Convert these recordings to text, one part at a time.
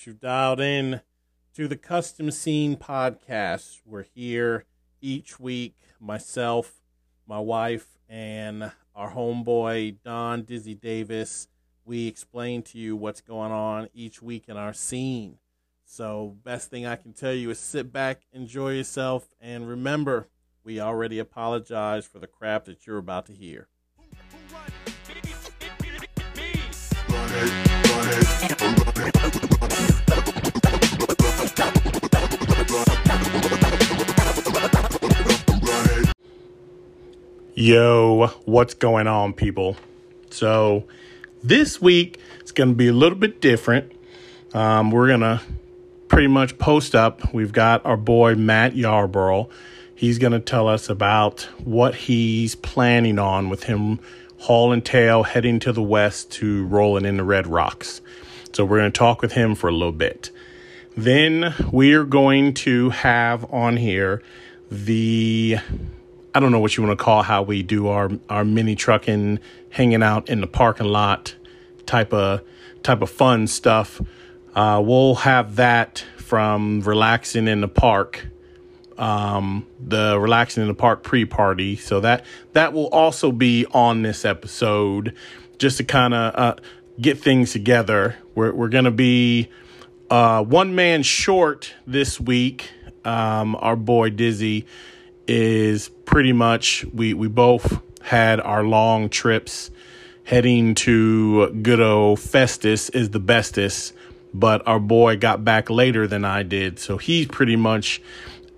right, folks. You've dialed in to the Custom Scene Podcast. We're here each week, myself, my wife, and our homeboy, Don Dizzy Davis. We explain to you what's going on each week in our scene. So, best thing I can tell you is sit back, enjoy yourself, and remember, we already apologize for the crap that you're about to hear. Yo, what's going on, people? So, this week it's going to be a little bit different. Um, we're going to pretty much post up. We've got our boy Matt Yarborough. He's going to tell us about what he's planning on with him hauling tail heading to the west to rolling in the Red Rocks. So we're going to talk with him for a little bit. Then we're going to have on here the I don't know what you want to call how we do our our mini trucking, hanging out in the parking lot, type of type of fun stuff. Uh, we'll have that from relaxing in the park, um, the relaxing in the park pre party. So that that will also be on this episode, just to kind of uh, get things together. We're we're gonna be uh, one man short this week. Um, our boy Dizzy is pretty much we we both had our long trips heading to good old Festus is the bestest, but our boy got back later than I did, so he's pretty much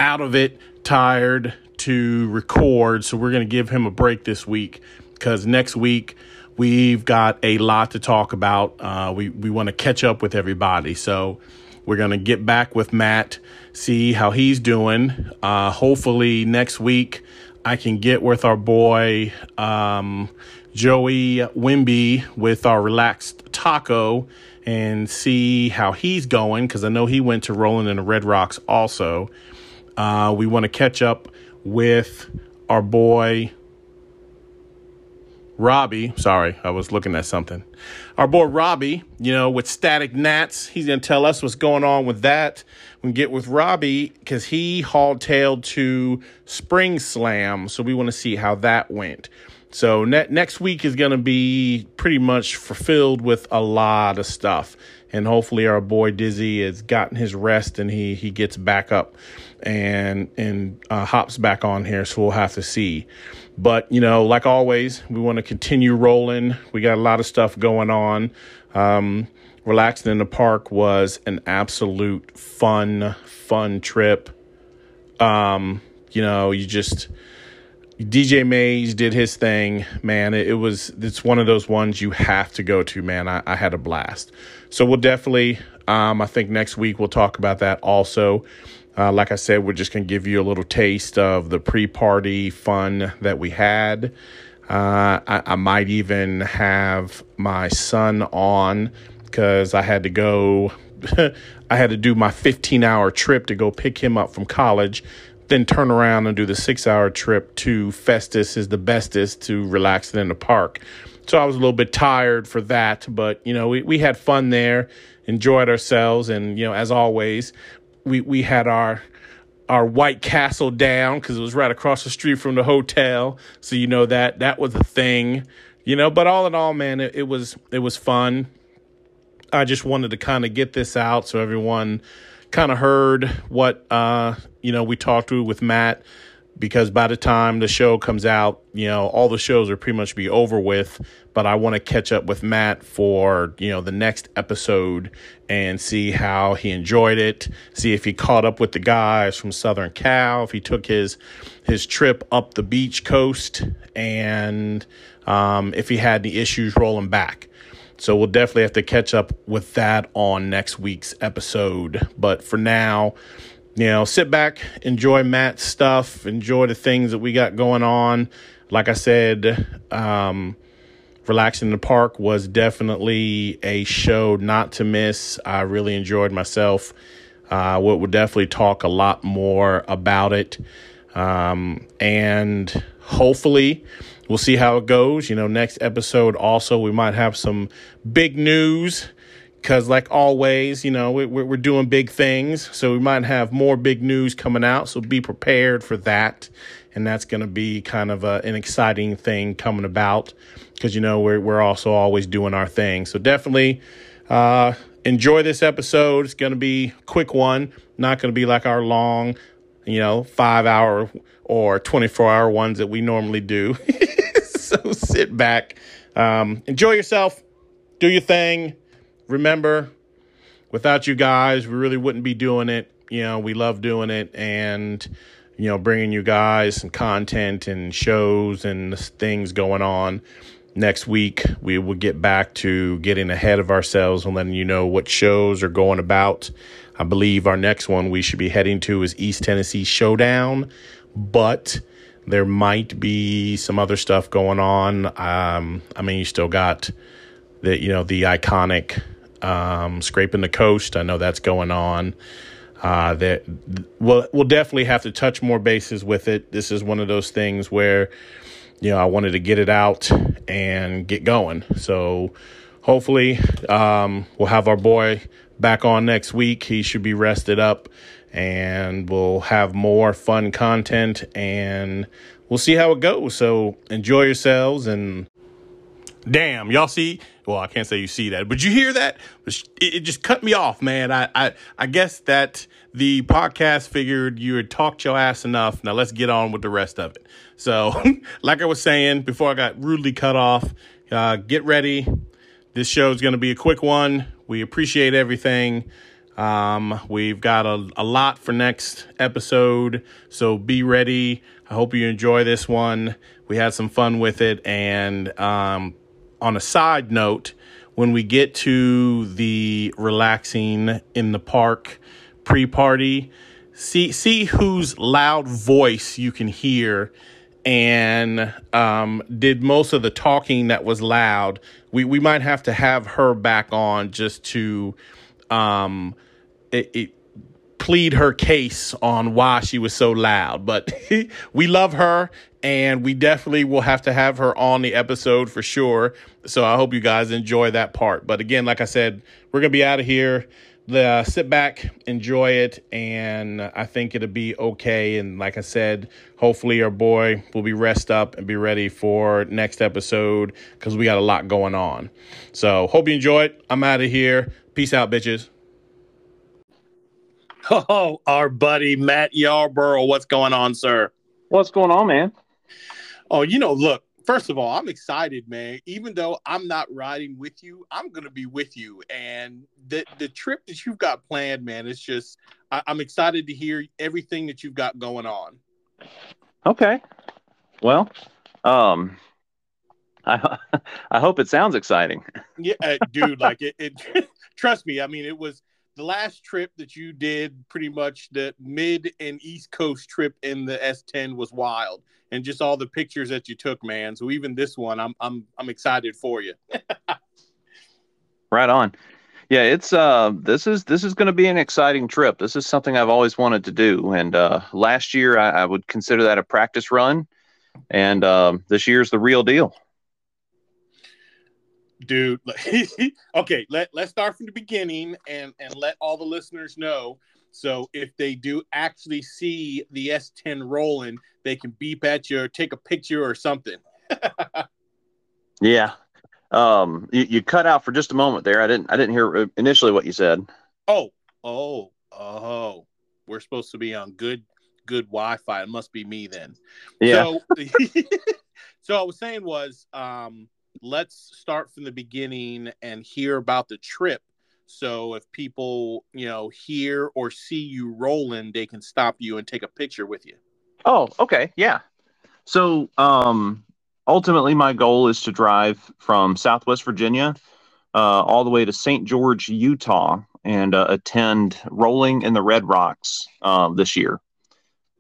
out of it, tired to record. So we're gonna give him a break this week because next week we've got a lot to talk about. Uh, we we want to catch up with everybody, so we're gonna get back with Matt see how he's doing. Uh, hopefully, next week I can get with our boy um, Joey Wimby with our relaxed taco and see how he's going because I know he went to Rolling in the Red Rocks also. Uh, we want to catch up with our boy Robbie, sorry, I was looking at something. Our boy Robbie, you know, with Static Nats, he's going to tell us what's going on with that. We get with Robbie because he hauled tail to Spring Slam, so we want to see how that went. So ne- next week is going to be pretty much fulfilled with a lot of stuff, and hopefully our boy Dizzy has gotten his rest and he he gets back up and and uh, hops back on here. So we'll have to see. But, you know, like always, we want to continue rolling. We got a lot of stuff going on. Um, relaxing in the park was an absolute fun, fun trip. Um, you know, you just DJ Mays did his thing, man. It, it, was it's one of those ones you have to go to, man. I, I had a blast. So we'll definitely um, I think next week we'll talk about that also. Uh, like I said, we're just going to give you a little taste of the pre party fun that we had. Uh, I, I, might even have my son on because I had to go, I had to do my 15 hour trip to go pick him up from college, then turn around and do the six hour trip to Festus is the bestest to relax in the park. So I was a little bit tired for that, but you know, we, we had fun there, enjoyed ourselves, and you know, as always, we we had our our White Castle down because it was right across the street from the hotel. So you know that that was a thing, you know. But all in all, man, it, it was it was fun. I just wanted to kind of get this out so everyone kind of heard what uh, you know we talked to with Matt because by the time the show comes out, you know, all the shows are pretty much be over with. But I want to catch up with Matt for, you know, the next episode and see how he enjoyed it, see if he caught up with the guys from Southern Cal, if he took his his trip up the beach coast, and um, if he had any issues rolling back. So we'll definitely have to catch up with that on next week's episode. But for now, you know, sit back, enjoy Matt's stuff, enjoy the things that we got going on. Like I said, um, Relaxing in the Park was definitely a show not to miss. I really enjoyed myself. Uh, we'll, definitely talk a lot more about it. Um, and hopefully, we'll see how it goes. You know, next episode also, we might have some big news because like always, you know, we, we're doing big things. So we might have more big news coming out. So be prepared for that. And that's going to be kind of a, an exciting thing coming about because, you know, we're, we're also always doing our thing. So definitely uh, enjoy this episode. It's going to be a quick one, not going to be like our long, you know, five hour or 24 hour ones that we normally do. so sit back, um, enjoy yourself, do your thing remember, without you guys, we really wouldn't be doing it. You know, we love doing it and, you know, bringing you guys some content and shows and things going on. Next week, we will get back to getting ahead of ourselves and letting you know what shows are going about. I believe our next one we should be heading to is East Tennessee Showdown, but there might be some other stuff going on. Um, I mean, you still got the you know the iconic um, scraping the coast. I know that's going on. Uh, that we'll we'll definitely have to touch more bases with it. This is one of those things where you know I wanted to get it out and get going. So hopefully um, we'll have our boy back on next week. He should be rested up, and we'll have more fun content and we'll see how it goes. So enjoy yourselves and Damn, y'all see? Well, I can't say you see that, but you hear that? It, it just cut me off, man. I, I, I guess that the podcast figured you had talked your ass enough. Now let's get on with the rest of it. So, like I was saying before I got rudely cut off, uh, get ready. This show is going to be a quick one. We appreciate everything. Um, we've got a, a lot for next episode, so be ready. I hope you enjoy this one. We had some fun with it, and um, on a side note, when we get to the relaxing in the park pre-party, see see whose loud voice you can hear and um, did most of the talking that was loud. We we might have to have her back on just to um, it, it plead her case on why she was so loud. But we love her and we definitely will have to have her on the episode for sure. So I hope you guys enjoy that part. But again, like I said, we're going to be out of here. Uh, sit back, enjoy it, and I think it'll be okay. And like I said, hopefully our boy will be rest up and be ready for next episode because we got a lot going on. So hope you enjoy it. I'm out of here. Peace out, bitches. Oh, our buddy Matt Yarborough. What's going on, sir? What's going on, man? Oh, you know, look, first of all, I'm excited, man. Even though I'm not riding with you, I'm going to be with you. And the, the trip that you've got planned, man, it's just, I, I'm excited to hear everything that you've got going on. Okay. Well, um, I I hope it sounds exciting. Yeah, uh, dude, like it, it trust me. I mean, it was the last trip that you did, pretty much the mid and east coast trip in the S10 was wild, and just all the pictures that you took, man. So even this one, I'm I'm I'm excited for you. right on. Yeah, it's uh this is this is going to be an exciting trip. This is something I've always wanted to do, and uh, last year I, I would consider that a practice run, and um, this year's the real deal dude okay let, let's start from the beginning and and let all the listeners know. So if they do actually see the s10 rolling they can beep at you or take a picture or something. Yeah. Um you, you cut out for just a moment there. I didn't i didn't hear initially what you said. Oh oh oh. We're supposed to be on good good wi-fi. It must be me then. Yeah. So, so i was saying was um let's start from the beginning and hear about the trip. So if people, you know, hear or see you rolling, they can stop you and take a picture with you. Oh, okay. Yeah. So um ultimately my goal is to drive from Southwest Virginia uh, all the way to St. George, Utah, and uh, attend Rolling in the Red Rocks uh, this year.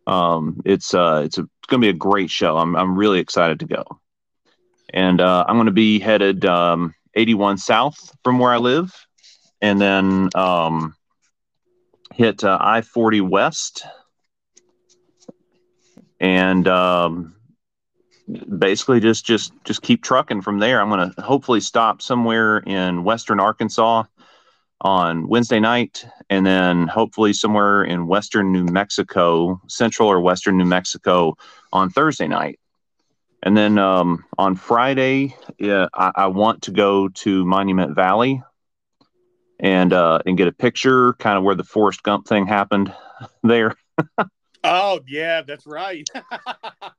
Um, it's uh, it's, it's going to be a great show. I'm I'm really excited to go and uh, I'm going to be headed um, 81 south from where I live, and then um, hit uh, I-40 west, and um, basically just just just keep trucking from there. I'm going to hopefully stop somewhere in western Arkansas, on Wednesday night, and then hopefully somewhere in western New Mexico, central or western New Mexico on Thursday night. And then um, on Friday, yeah, I, I, want to go to Monument Valley and uh, and get a picture, kind of where the Forrest Gump thing happened there. oh yeah, that's right.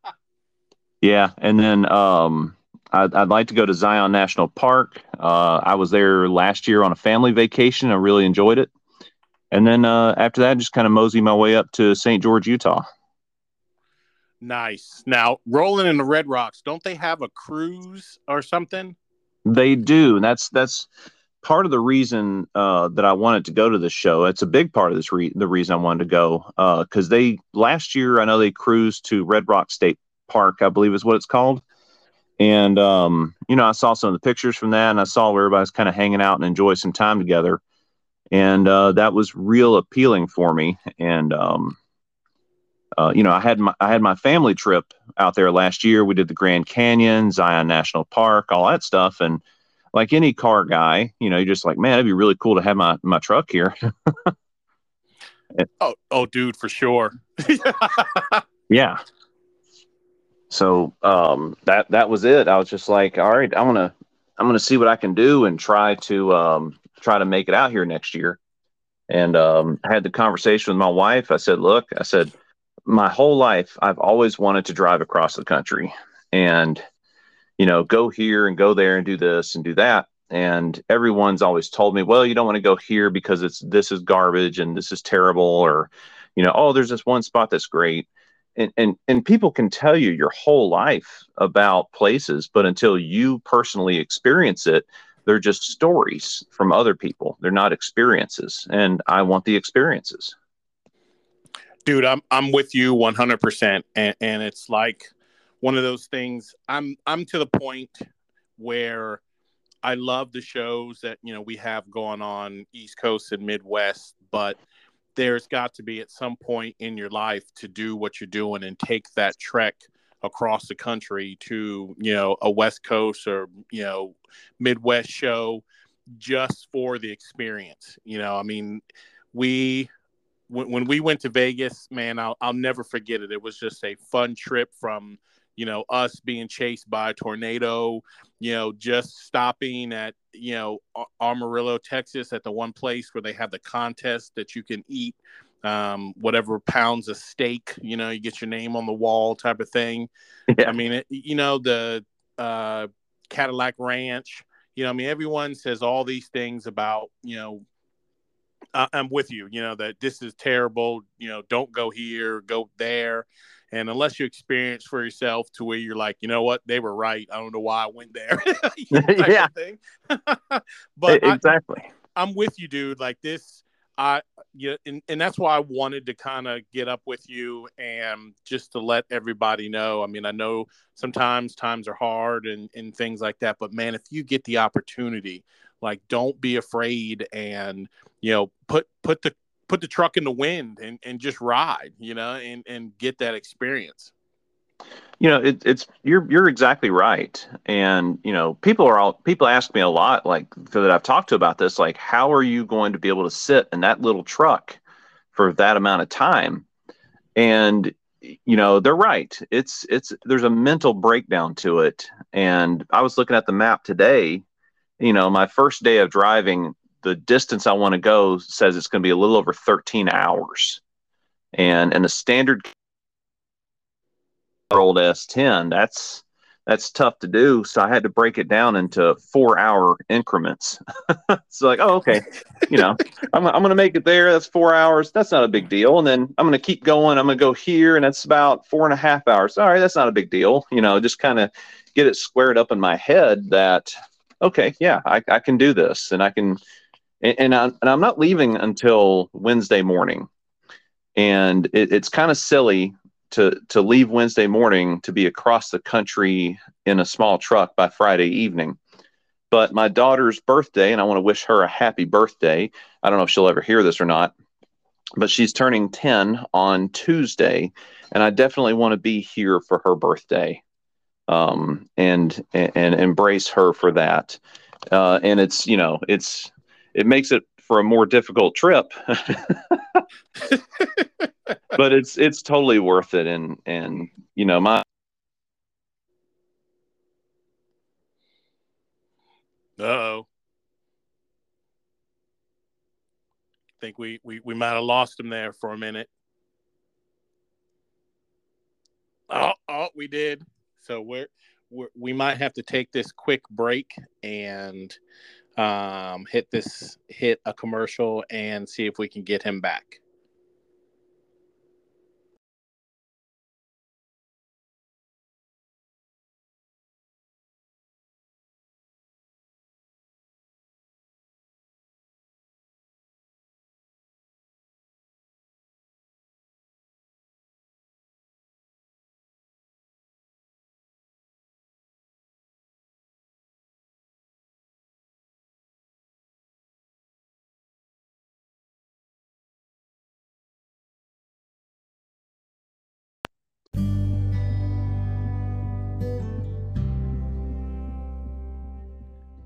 yeah, and then um, I'd, I'd, like to go to Zion National Park. Uh, I was there last year on a family vacation. I really enjoyed it. And then uh, after that, just kind of mosey my way up to St. George, Utah. Nice. Now, rolling in the Red Rocks, don't they have a cruise or something? They do. And that's that's part of the reason uh, that I wanted to go to this show. It's a big part of this re- the reason I wanted to go because uh, they last year I know they cruised to Red Rock State Park, I believe is what it's called. And um, you know, I saw some of the pictures from that, and I saw where everybody's kind of hanging out and enjoy some time together, and uh, that was real appealing for me. And um, uh, you know, I had my I had my family trip out there last year. We did the Grand Canyon, Zion National Park, all that stuff, and like any car guy, you know, you're just like, man, it'd be really cool to have my my truck here. oh, oh, dude, for sure. yeah. So um, that that was it. I was just like, all right, I'm gonna I'm gonna see what I can do and try to um, try to make it out here next year. And um, I had the conversation with my wife. I said, look, I said my whole life I've always wanted to drive across the country and you know go here and go there and do this and do that. And everyone's always told me well you don't want to go here because it's this is garbage and this is terrible or you know oh there's this one spot that's great. And and and people can tell you your whole life about places but until you personally experience it they're just stories from other people. They're not experiences. And i want the experiences dude i'm i'm with you 100% and, and it's like one of those things i'm i'm to the point where i love the shows that you know we have going on east coast and midwest but there's got to be at some point in your life to do what you're doing and take that trek across the country to you know a west coast or you know midwest show just for the experience. You know i mean we when, when we went to Vegas, man, I'll, I'll never forget it. It was just a fun trip from, you know, us being chased by a tornado, you know, just stopping at, you know, Amarillo, Texas at the one place where they have the contest that you can eat um, whatever pounds of steak, you know, you get your name on the wall type of thing. Yeah. I mean, it, you know, the uh, Cadillac Ranch, you know, I mean, everyone says all these things about, you know, I'm with you. You know that this is terrible. You know, don't go here, go there, and unless you experience for yourself to where you're like, you know what, they were right. I don't know why I went there. yeah. but exactly, I, I'm with you, dude. Like this, I yeah, and, and that's why I wanted to kind of get up with you and just to let everybody know. I mean, I know sometimes times are hard and and things like that, but man, if you get the opportunity like don't be afraid and you know put put the put the truck in the wind and, and just ride you know and and get that experience. You know it, it's you're you're exactly right. And you know people are all people ask me a lot like that i've talked to about this like how are you going to be able to sit in that little truck for that amount of time? And you know they're right. It's it's there's a mental breakdown to it. And i was looking at the map today you know, my first day of driving, the distance I want to go says it's going to be a little over 13 hours. And in a standard old S10, that's that's tough to do. So I had to break it down into four hour increments. it's like, oh, okay, you know, I'm, I'm going to make it there. That's four hours. That's not a big deal. And then I'm going to keep going. I'm going to go here and that's about four and a half hours. All right. That's not a big deal. You know, just kind of get it squared up in my head that okay, yeah, I, I can do this, and I can, and, and, I, and I'm not leaving until Wednesday morning, and it, it's kind of silly to to leave Wednesday morning to be across the country in a small truck by Friday evening. But my daughter's birthday, and I want to wish her a happy birthday. I don't know if she'll ever hear this or not, but she's turning 10 on Tuesday, and I definitely want to be here for her birthday um, and, and, embrace her for that. Uh, and it's you know it's it makes it for a more difficult trip. but it's it's totally worth it and and you know my oh think we, we we might have lost him there for a minute oh oh we did so we're, we're we might have to take this quick break and um hit this hit a commercial and see if we can get him back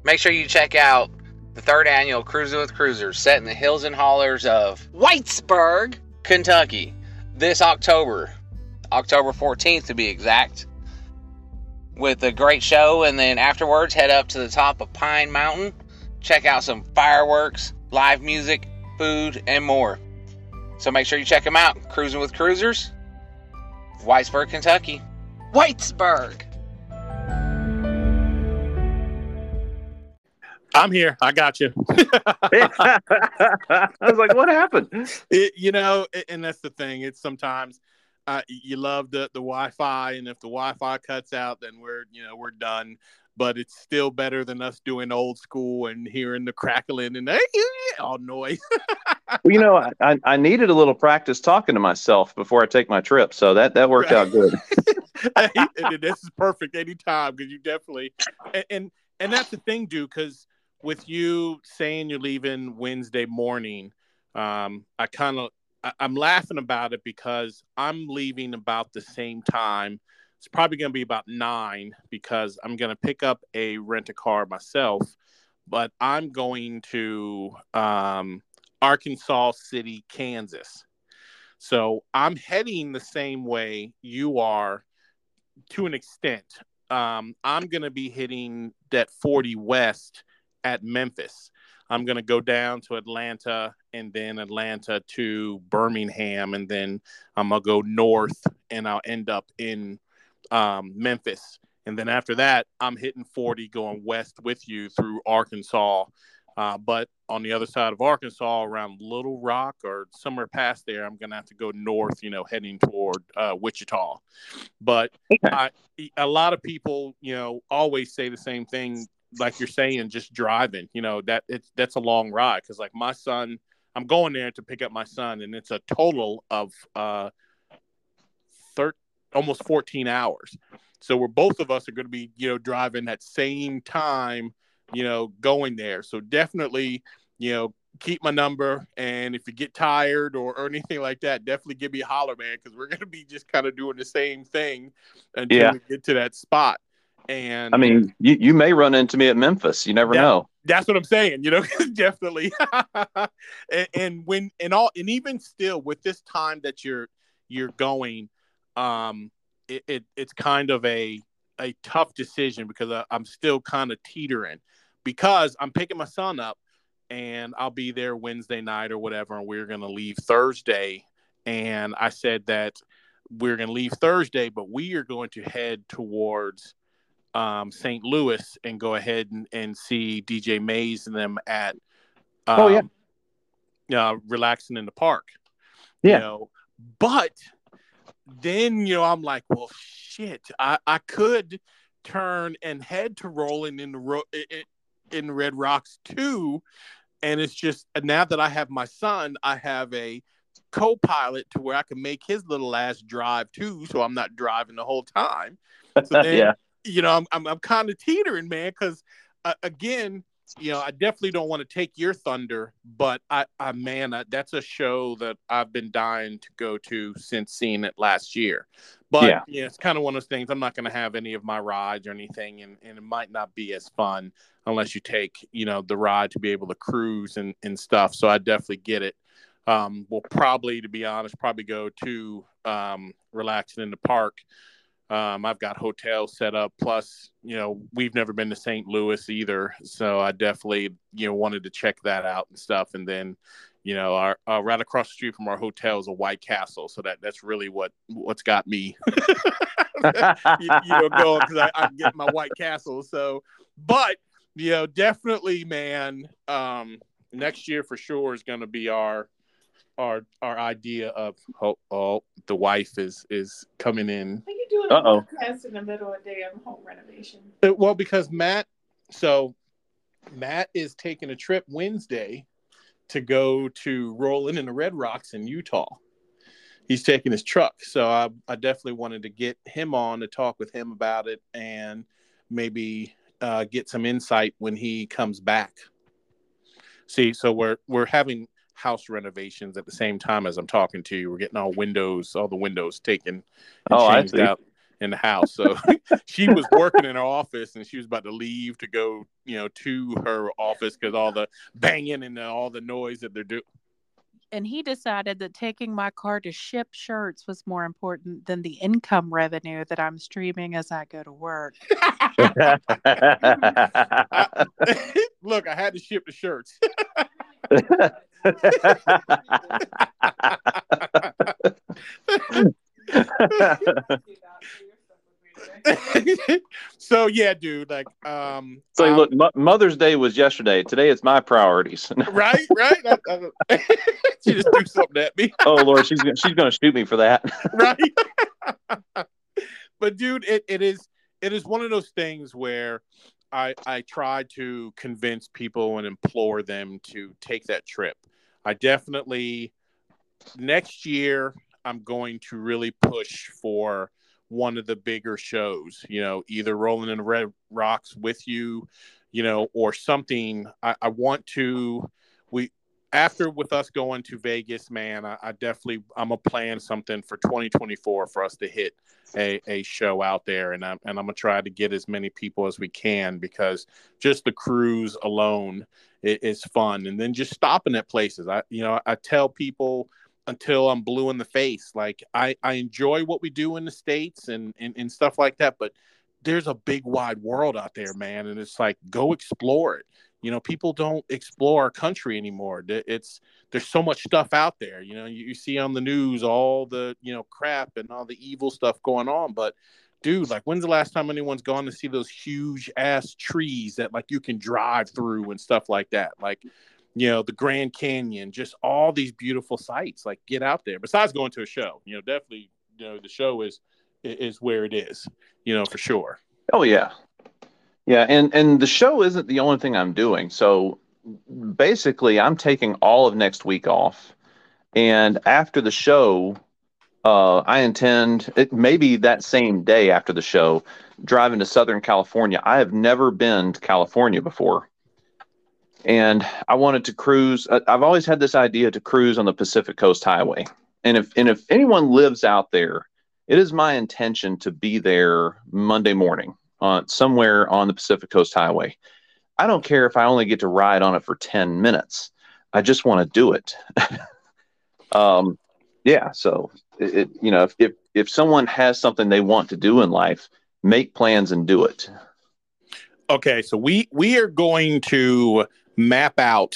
make sure you check out the third annual Cruising with Cruisers set in the hills and hollers of Whitesburg, Kentucky, this October, October 14th to be exact, with a great show. And then afterwards, head up to the top of Pine Mountain, check out some fireworks, live music, food, and more. So make sure you check them out. Cruising with Cruisers, Whitesburg, Kentucky. Whitesburg. I'm here. I got you. I was like, what happened? It, you know, and that's the thing. It's sometimes uh, you love the the Wi-Fi, and if the Wi-Fi cuts out, then we're you know we're done. But it's still better than us doing old school and hearing the crackling and all noise. well, you know, I, I needed a little practice talking to myself before I take my trip, so that that worked right. out good. this is perfect anytime because you definitely and, and and that's the thing, dude. Because with you saying you're leaving Wednesday morning, um, I kind of I'm laughing about it because I'm leaving about the same time. It's probably going to be about nine because I'm going to pick up a rent a car myself, but I'm going to um, Arkansas City, Kansas. So I'm heading the same way you are to an extent. Um, I'm going to be hitting that 40 West at Memphis. I'm going to go down to Atlanta and then Atlanta to Birmingham. And then I'm going to go north and I'll end up in um, Memphis. And then after that, I'm hitting 40 going west with you through Arkansas. Uh, but on the other side of Arkansas, around Little Rock or somewhere past there, I'm going to have to go north, you know, heading toward uh, Wichita. But I, a lot of people, you know, always say the same thing like you're saying, just driving, you know, that it's that's a long ride because like my son, I'm going there to pick up my son, and it's a total of uh, thir- almost 14 hours. So we're both of us are going to be, you know, driving that same time, you know, going there. So definitely, you know, keep my number, and if you get tired or, or anything like that, definitely give me a holler, man, because we're going to be just kind of doing the same thing until yeah. we get to that spot. And I mean, you, you may run into me at Memphis. You never that, know. That's what I'm saying. You know, definitely. and, and, when and all and even still with this time that you're you're going, um, it, it it's kind of a a tough decision because I, I'm still kind of teetering because I'm picking my son up and I'll be there Wednesday night or whatever, and we're gonna leave Thursday. And I said that we're gonna leave Thursday, but we are going to head towards um, St. Louis and go ahead and, and see DJ Mays and them at um, oh yeah, uh, relaxing in the park. Yeah. You know? But then you know I'm like, well, shit, I I could turn and head to rolling in the ro- in Red Rocks too, and it's just now that I have my son, I have a co-pilot to where I can make his little ass drive too, so I'm not driving the whole time. So then, yeah you know, I'm I'm, I'm kind of teetering, man, because uh, again, you know, I definitely don't want to take your thunder, but I, I man, I, that's a show that I've been dying to go to since seeing it last year. But yeah, know, it's kind of one of those things. I'm not going to have any of my rides or anything, and, and it might not be as fun unless you take, you know, the ride to be able to cruise and, and stuff. So I definitely get it. Um, we'll probably, to be honest, probably go to um, relaxing in the park um, I've got hotels set up. Plus, you know, we've never been to St. Louis either, so I definitely, you know, wanted to check that out and stuff. And then, you know, our uh, right across the street from our hotel is a White Castle, so that that's really what what's got me, you, you, know, going because I, I get my White Castle. So, but you know, definitely, man, um, next year for sure is going to be our our our idea of oh, oh the wife is is coming in. Are you doing Uh-oh. a podcast in the middle of the day of home renovation? It, uh, well, because Matt, so Matt is taking a trip Wednesday to go to Rolling in the Red Rocks in Utah. He's taking his truck, so I, I definitely wanted to get him on to talk with him about it and maybe uh, get some insight when he comes back. See, so we're we're having house renovations at the same time as I'm talking to you. We're getting all windows, all the windows taken oh, changed out in the house. So she was working in her office and she was about to leave to go, you know, to her office because all the banging and all the noise that they're doing. And he decided that taking my car to ship shirts was more important than the income revenue that I'm streaming as I go to work. I, look, I had to ship the shirts. so yeah, dude. Like, um. So um, look, M- Mother's Day was yesterday. Today it's my priorities. right, right. I, I, she just threw something at me. oh Lord, she's gonna, she's gonna shoot me for that. right. but dude, it, it is it is one of those things where I I try to convince people and implore them to take that trip. I definitely next year I'm going to really push for one of the bigger shows, you know, either Rolling in the Red Rocks with you, you know, or something. I, I want to we after with us going to Vegas, man, I, I definitely I'm gonna plan something for 2024 for us to hit a, a show out there, and I'm and I'm gonna try to get as many people as we can because just the cruise alone is, fun, and then just stopping at places. I you know I tell people until I'm blue in the face, like I I enjoy what we do in the states and and, and stuff like that, but there's a big wide world out there, man, and it's like go explore it. You know people don't explore our country anymore. It's there's so much stuff out there. You know you, you, see on the news all the you know crap and all the evil stuff going on but dude like when's the last time anyone's gone to see those huge ass trees that like you can drive through and stuff like that? Like you know the grand canyon just all these beautiful sights like get out there. Besides going to a show you know definitely you know the show is is where it is you know for sure. Oh yeah. Yeah, and and the show isn't the only thing I'm doing. So basically, I'm taking all of next week off, and after the show, uh, I intend it maybe that same day after the show, driving to Southern California. I have never been to California before, and I wanted to cruise. I've always had this idea to cruise on the Pacific Coast Highway, and if and if anyone lives out there, it is my intention to be there Monday morning on somewhere on the Pacific Coast Highway. I don't care if I only get to ride on it for 10 minutes. I just want to do it. um, yeah. So it, it, you know, if, if, if someone has something they want to do in life, make plans and do it. Okay. So we, we are going to map out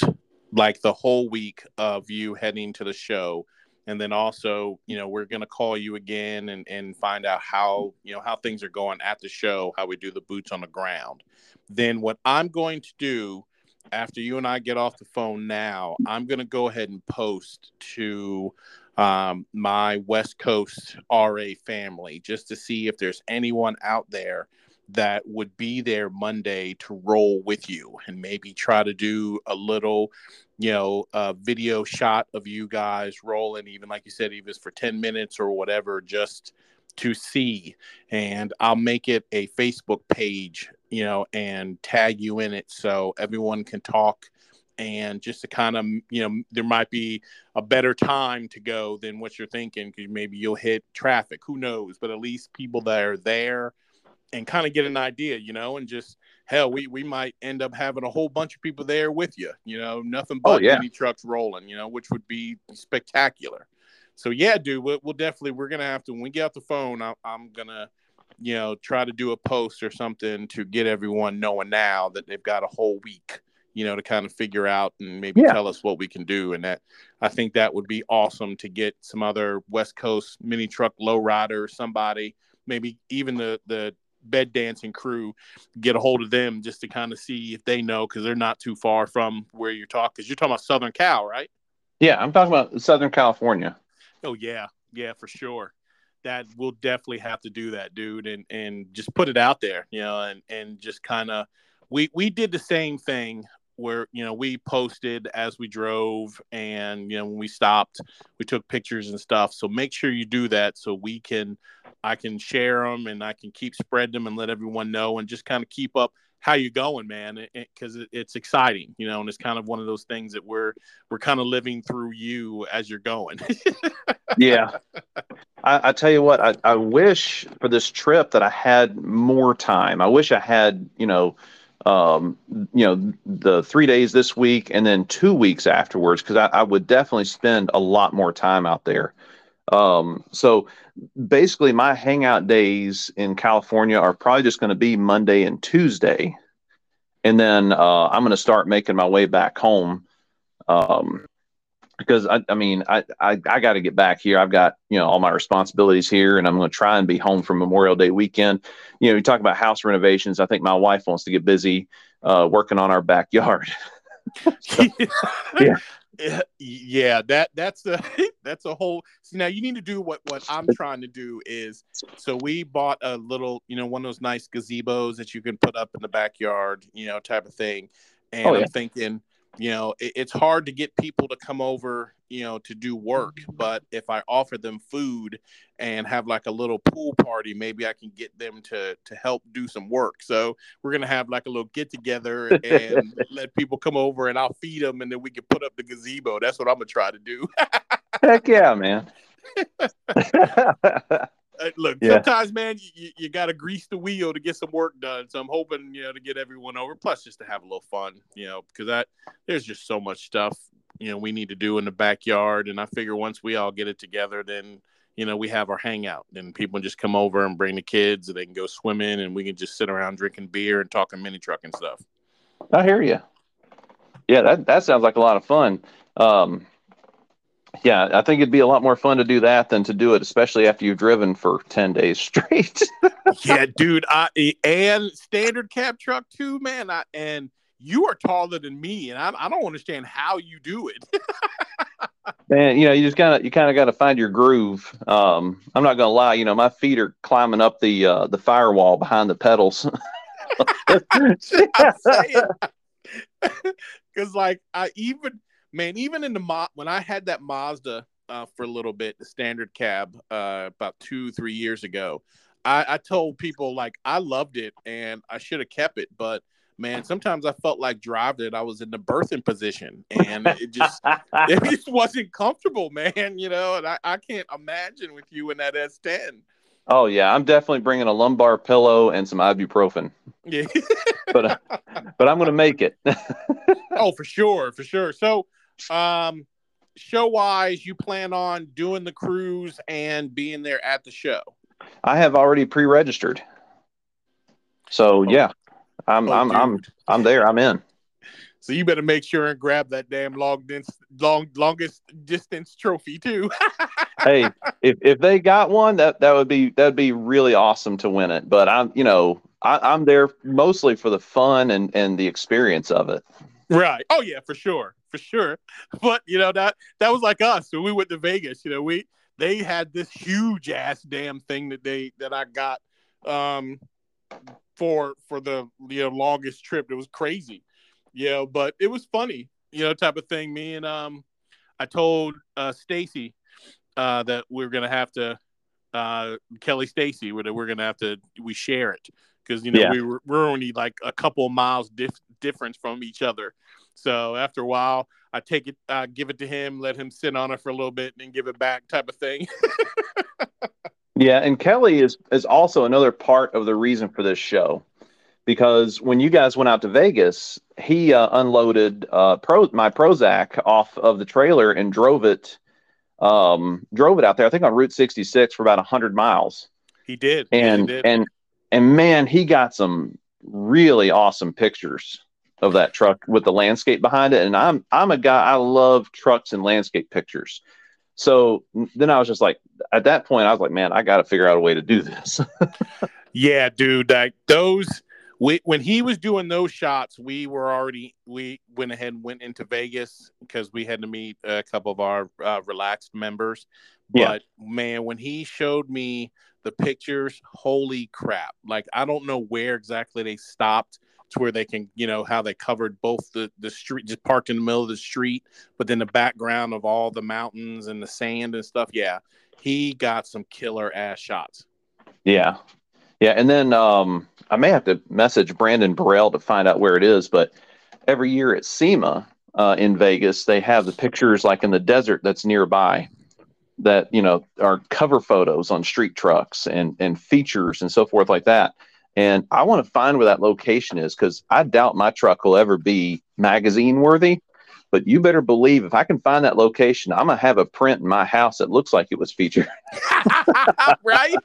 like the whole week of you heading to the show and then also you know we're going to call you again and, and find out how you know how things are going at the show how we do the boots on the ground then what i'm going to do after you and i get off the phone now i'm going to go ahead and post to um, my west coast ra family just to see if there's anyone out there that would be there Monday to roll with you and maybe try to do a little, you know, uh, video shot of you guys rolling, even like you said, even for 10 minutes or whatever, just, to see, and I'll make it a Facebook page, you know, and tag you in it so everyone can talk and just to kind of you know there might be a better time to go than what you're thinking because maybe you'll hit traffic who knows but at least people that are there and kind of get an idea you know and just hell we we might end up having a whole bunch of people there with you you know nothing Oh, but yeah. mini trucks rolling you know which would be spectacular so yeah dude we'll, we'll definitely we're gonna have to when we get off the phone I, i'm gonna you know try to do a post or something to get everyone knowing now that they've got a whole week you know to kind of figure out and maybe Yeah. tell us what we can do and that i think that would be awesome to get some other west coast mini truck lowrider somebody maybe even the the bed dancing crew get a hold of them just to kind of see if they know because they're not too far from where you're talking because you're talking about southern cal right Yeah, I'm talking about Southern California. Oh yeah, yeah, for sure. That we'll definitely have to do that, dude, and and just put it out there, you know, and and just kind of we we did the same thing where you know we posted as we drove and you know when we stopped we took pictures and stuff so make sure you do that so we can i can share them and i can keep spread them and let everyone know and just kind of keep up how you going man because it, it's exciting you know and it's kind of one of those things that we're we're kind of living through you as you're going Yeah. I, I tell you what, I, I wish for this trip that I had more time. I wish I had, you know, um, you know, the three days this week and then two weeks afterwards, because I, I would definitely spend a lot more time out there. Um, so basically, my hangout days in California are probably just going to be Monday and Tuesday. And then uh, I'm going to start making my way back home. Um, because I, I mean, I, I, I got to get back here. I've got, you know, all my responsibilities here and I'm going to try and be home for Memorial Day weekend. You know, you talk about house renovations. I think my wife wants to get busy uh, working on our backyard. Yeah. yeah yeah that that's a that's a whole see now you need to do what what i'm trying to do is so we bought a little you know one of those nice gazebos that you can put up in the backyard you know type of thing and Oh, yeah. i'm thinking you know it, it's hard to get people to come over you know to do work but if i offer them food and have like a little pool party maybe i can get them to to help do some work. So we're gonna have like a little get together and let people come over and i'll feed them and then we can put up the gazebo. That's what i'm gonna try to do. Heck yeah, man. Uh, look Yeah. sometimes man you, you, you gotta grease the wheel to get some work done so i'm hoping you know to get everyone over plus just to have a little fun you know because that there's just so much stuff you know we need to do in the backyard and i figure once we all get it together then you know we have our hangout and people just come over and bring the kids and they can go swimming and we can just sit around drinking beer and talking mini truck and stuff I hear you. Yeah, that, that sounds like a lot of fun. Um, yeah, I think it'd be a lot more fun to do that than to do it, especially after you've driven for 10 days straight. yeah, dude. I and standard cab truck too, man. I, and you are taller than me, and I, I don't understand how you do it. Man, you know, you just kind of you kind of got to find your groove. Um, I'm not gonna lie, you know, my feet are climbing up the uh, the firewall behind the pedals. Because like I even man, even in the mo- when I had that Mazda uh, for a little bit, the standard cab, uh, about two three years ago, I, I told people like I loved it and I should have kept it, but man, sometimes I felt like driving it. I was in the birthing position, and it just it just wasn't comfortable, man. You know, and I, I can't imagine with you in that S10. oh yeah, I'm definitely bringing a lumbar pillow and some ibuprofen, Yeah. but uh, but I'm gonna make it. oh, for sure, for sure. So, um, show wise, you plan on doing the cruise and being there at the show. I have already pre-registered, so yeah, I'm Oh, I'm I'm. I'm there. I'm in. So you better make sure and grab that damn long long longest distance trophy too. hey, if if they got one, that that would be that'd be really awesome to win it. But I'm you know I, I'm there mostly for the fun and and the experience of it. Right. Oh yeah, for sure, for sure. But you know that that was like us when we went to Vegas. You know, we they had this huge ass damn thing that they that I got um for for the you know longest trip. It was crazy. You know, but it was funny. You know, type of thing. Me and um, I told uh Stacy uh that we are gonna have to uh, Kelly Stacy. We're, we're gonna have to we share it because you know Yeah. we were we're only like a couple miles dif- difference from each other. So after a while, I take it, I give it to him, let him sit on it for a little bit, and then give it back, type of thing. Yeah, and Kelly is is also another part of the reason for this show, because when you guys went out to Vegas, he uh, unloaded uh, Pro my Prozac off of the trailer and drove it, um, drove it out there. I think on Route 66 for about hundred miles, he did, He and did. and and man, he got some really awesome pictures of that truck with the landscape behind it. And I'm I'm a guy I love trucks and landscape pictures. So then I was just like, at that point, I was like, man, I got to figure out a way to do this. Yeah, dude, like those we, when he was doing those shots, we were already we went ahead and went into Vegas because we had to meet a couple of our uh, relaxed members. Yeah. But man, when he showed me the pictures, holy crap! Like I don't know where exactly they stopped to where they can, you know, how they covered both the the street, just parked in the middle of the street, but then the background of all the mountains and the sand and stuff. Yeah, he got some killer ass shots. yeah. Yeah. And then um, I may have to message Brandon Burrell to find out where it is. But every year at SEMA uh, in Vegas, they have the pictures like in the desert that's nearby that, you know, are cover photos on street trucks and, and features and so forth like that. And I want to find where that location is because I doubt my truck will ever be magazine worthy. But you better believe if I can find that location, I'm going to have a print in my house that looks like it was featured. right?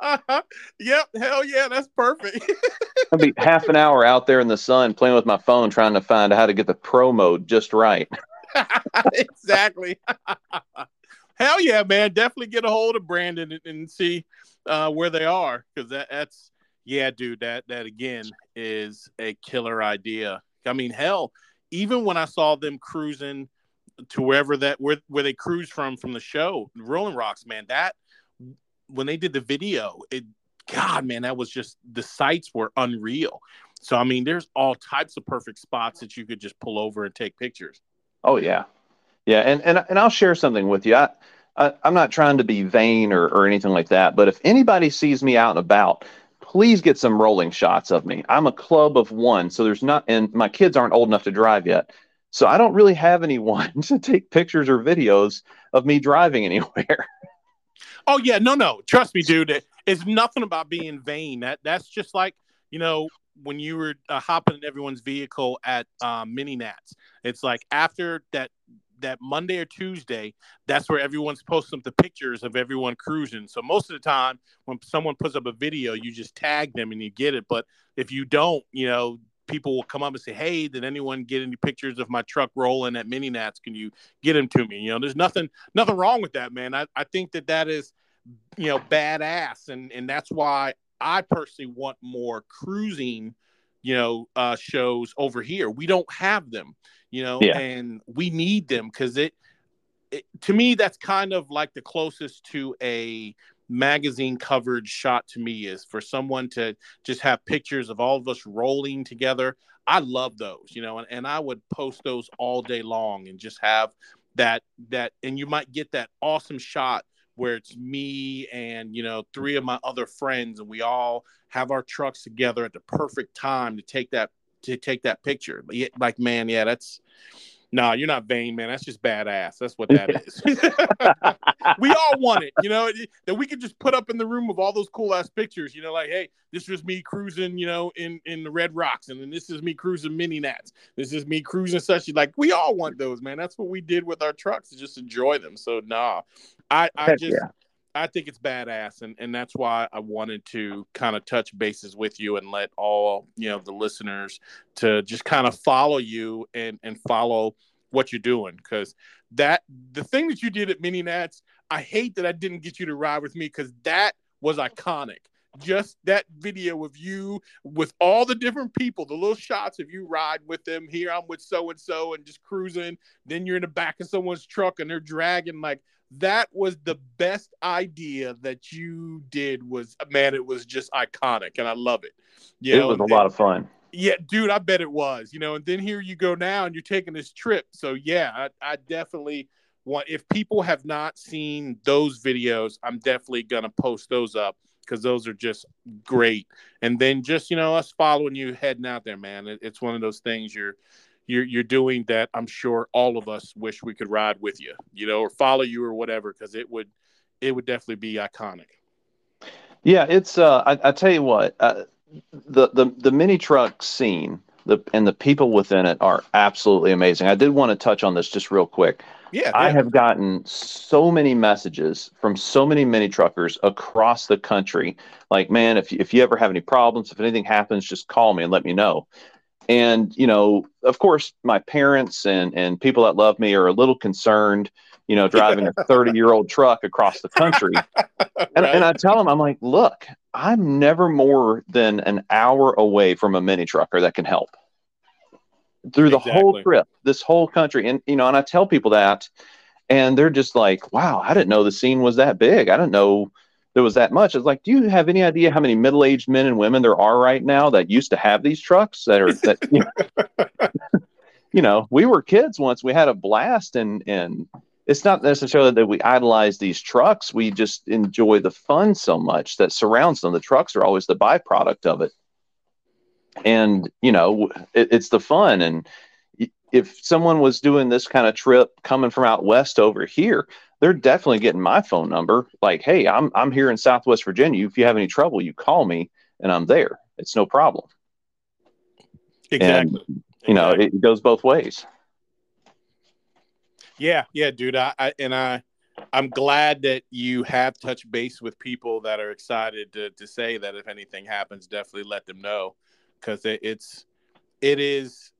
uh-huh. Yep. Hell yeah. That's perfect. I'll be half an hour out there in the sun playing with my phone trying to find how to get the pro mode just right. exactly. Hell yeah, man. Definitely get a hold of Brandon and, and see uh, where they are because that, that's, yeah, dude, that, that again is a killer idea. I mean, hell, even when I saw them cruising to wherever that, where, where they cruise from, from the show, Rolling Rocks, man, that, when they did the video, it, God, man, that was just, the sights were unreal. So, I mean, there's all types of perfect spots that you could just pull over and take pictures. Oh yeah, yeah, and and and I'll share something with you. I, I I'm not trying to be vain or or anything like that, but if anybody sees me out and about, please get some rolling shots of me. I'm a club of one, so there's not, and my kids aren't old enough to drive yet, so I don't really have anyone to take pictures or videos of me driving anywhere. Oh yeah, no, no. Trust me, dude. It, it's nothing about being vain. That that's just like you know when you were uh, hopping in everyone's vehicle at um, Mini Nats. It's like after that that Monday or Tuesday, that's where everyone's posting the pictures of everyone cruising. So most of the time, when someone puts up a video, you just tag them and you get it. But if you don't, you know, people will come up and say, "Hey, did anyone get any pictures of my truck rolling at Mini Nats? Can you get them to me?" You know, there's nothing nothing wrong with that, man. I, I think that that is, you know, badass, and and that's why I personally want more cruising, you know, uh, shows over here. We don't have them, you know, Yeah. and we need them because it, it, to me, that's kind of like the closest to a magazine coverage shot to me is for someone to just have pictures of all of us rolling together. I love those, you know, and, and I would post those all day long and just have that that and you might get that awesome shot where it's me and you know three of my other friends and we all have our trucks together at the perfect time to take that to take that picture. Like man yeah that's no you're not vain man. That's just badass. That's what that is. We all want it you know that we could just put up in the room of all those cool ass pictures you know like hey this was me cruising you know in in the red rocks and then this is me cruising mini nats. This is me cruising such like we all want those man. That's what we did with our trucks to just enjoy them. So nah i i just yeah. I think it's badass, and, and that's why I wanted to kind of touch bases with you and let all you know the listeners to just kind of follow you and and follow what you're doing because that the thing that you did at Mini Nats, I hate that I didn't get you to ride with me because that was iconic. Just that video of you with all the different people, the little shots of you ride with them. Here I'm with so and so and just cruising. Then you're in the back of someone's truck and they're dragging like that was the best idea that you did was man it was just iconic and i love it yeah it was a and- lot of fun. yeah dude i bet it was you know and then here you go now and you're taking this trip so yeah i, I definitely want if people have not seen those videos, I'm definitely gonna post those up because those are just great. And then just you know us following you heading out there, man. It, it's one of those things you're you're you're doing that I'm sure all of us wish we could ride with you, you know, or follow you or whatever, because it would it would definitely be iconic. Yeah, it's uh I, I tell you what, uh, the the the mini truck scene the and the people within it are absolutely amazing. I did want to touch on this just real quick. Yeah, I yeah. have gotten so many messages from so many mini truckers across the country. Like, man, if if you ever have any problems, if anything happens, just call me and let me know. And you know, of course, my parents and and people that love me are a little concerned. You know, driving a thirty year old truck across the country. And, Right? and I tell them, I'm like, look, I'm never more than an hour away from a mini trucker that can help through the whole trip, this whole country. And, you know, and I tell people that, and they're just like, wow, I didn't know the scene was that big. I didn't know there was that much. It's like, do you have any idea how many middle aged men and women there are right now that used to have these trucks that are, that, you know, you know, we were kids once, we had a blast and, and, it's not necessarily that we idolize these trucks. We just enjoy the fun so much that surrounds them. The trucks are always the byproduct of it. And, you know, it, it's the fun. And if someone was doing this kind of trip coming from out west over here, they're definitely getting my phone number. Like, hey, I'm, I'm here in Southwest Virginia. If you have any trouble, you call me and I'm there. It's no problem. exactly. You know, Exactly. it goes both ways. Yeah, yeah, dude. I, I and I I'm glad that you have touched base with people that are excited to to say that if anything happens, definitely let them know because it, it's it is.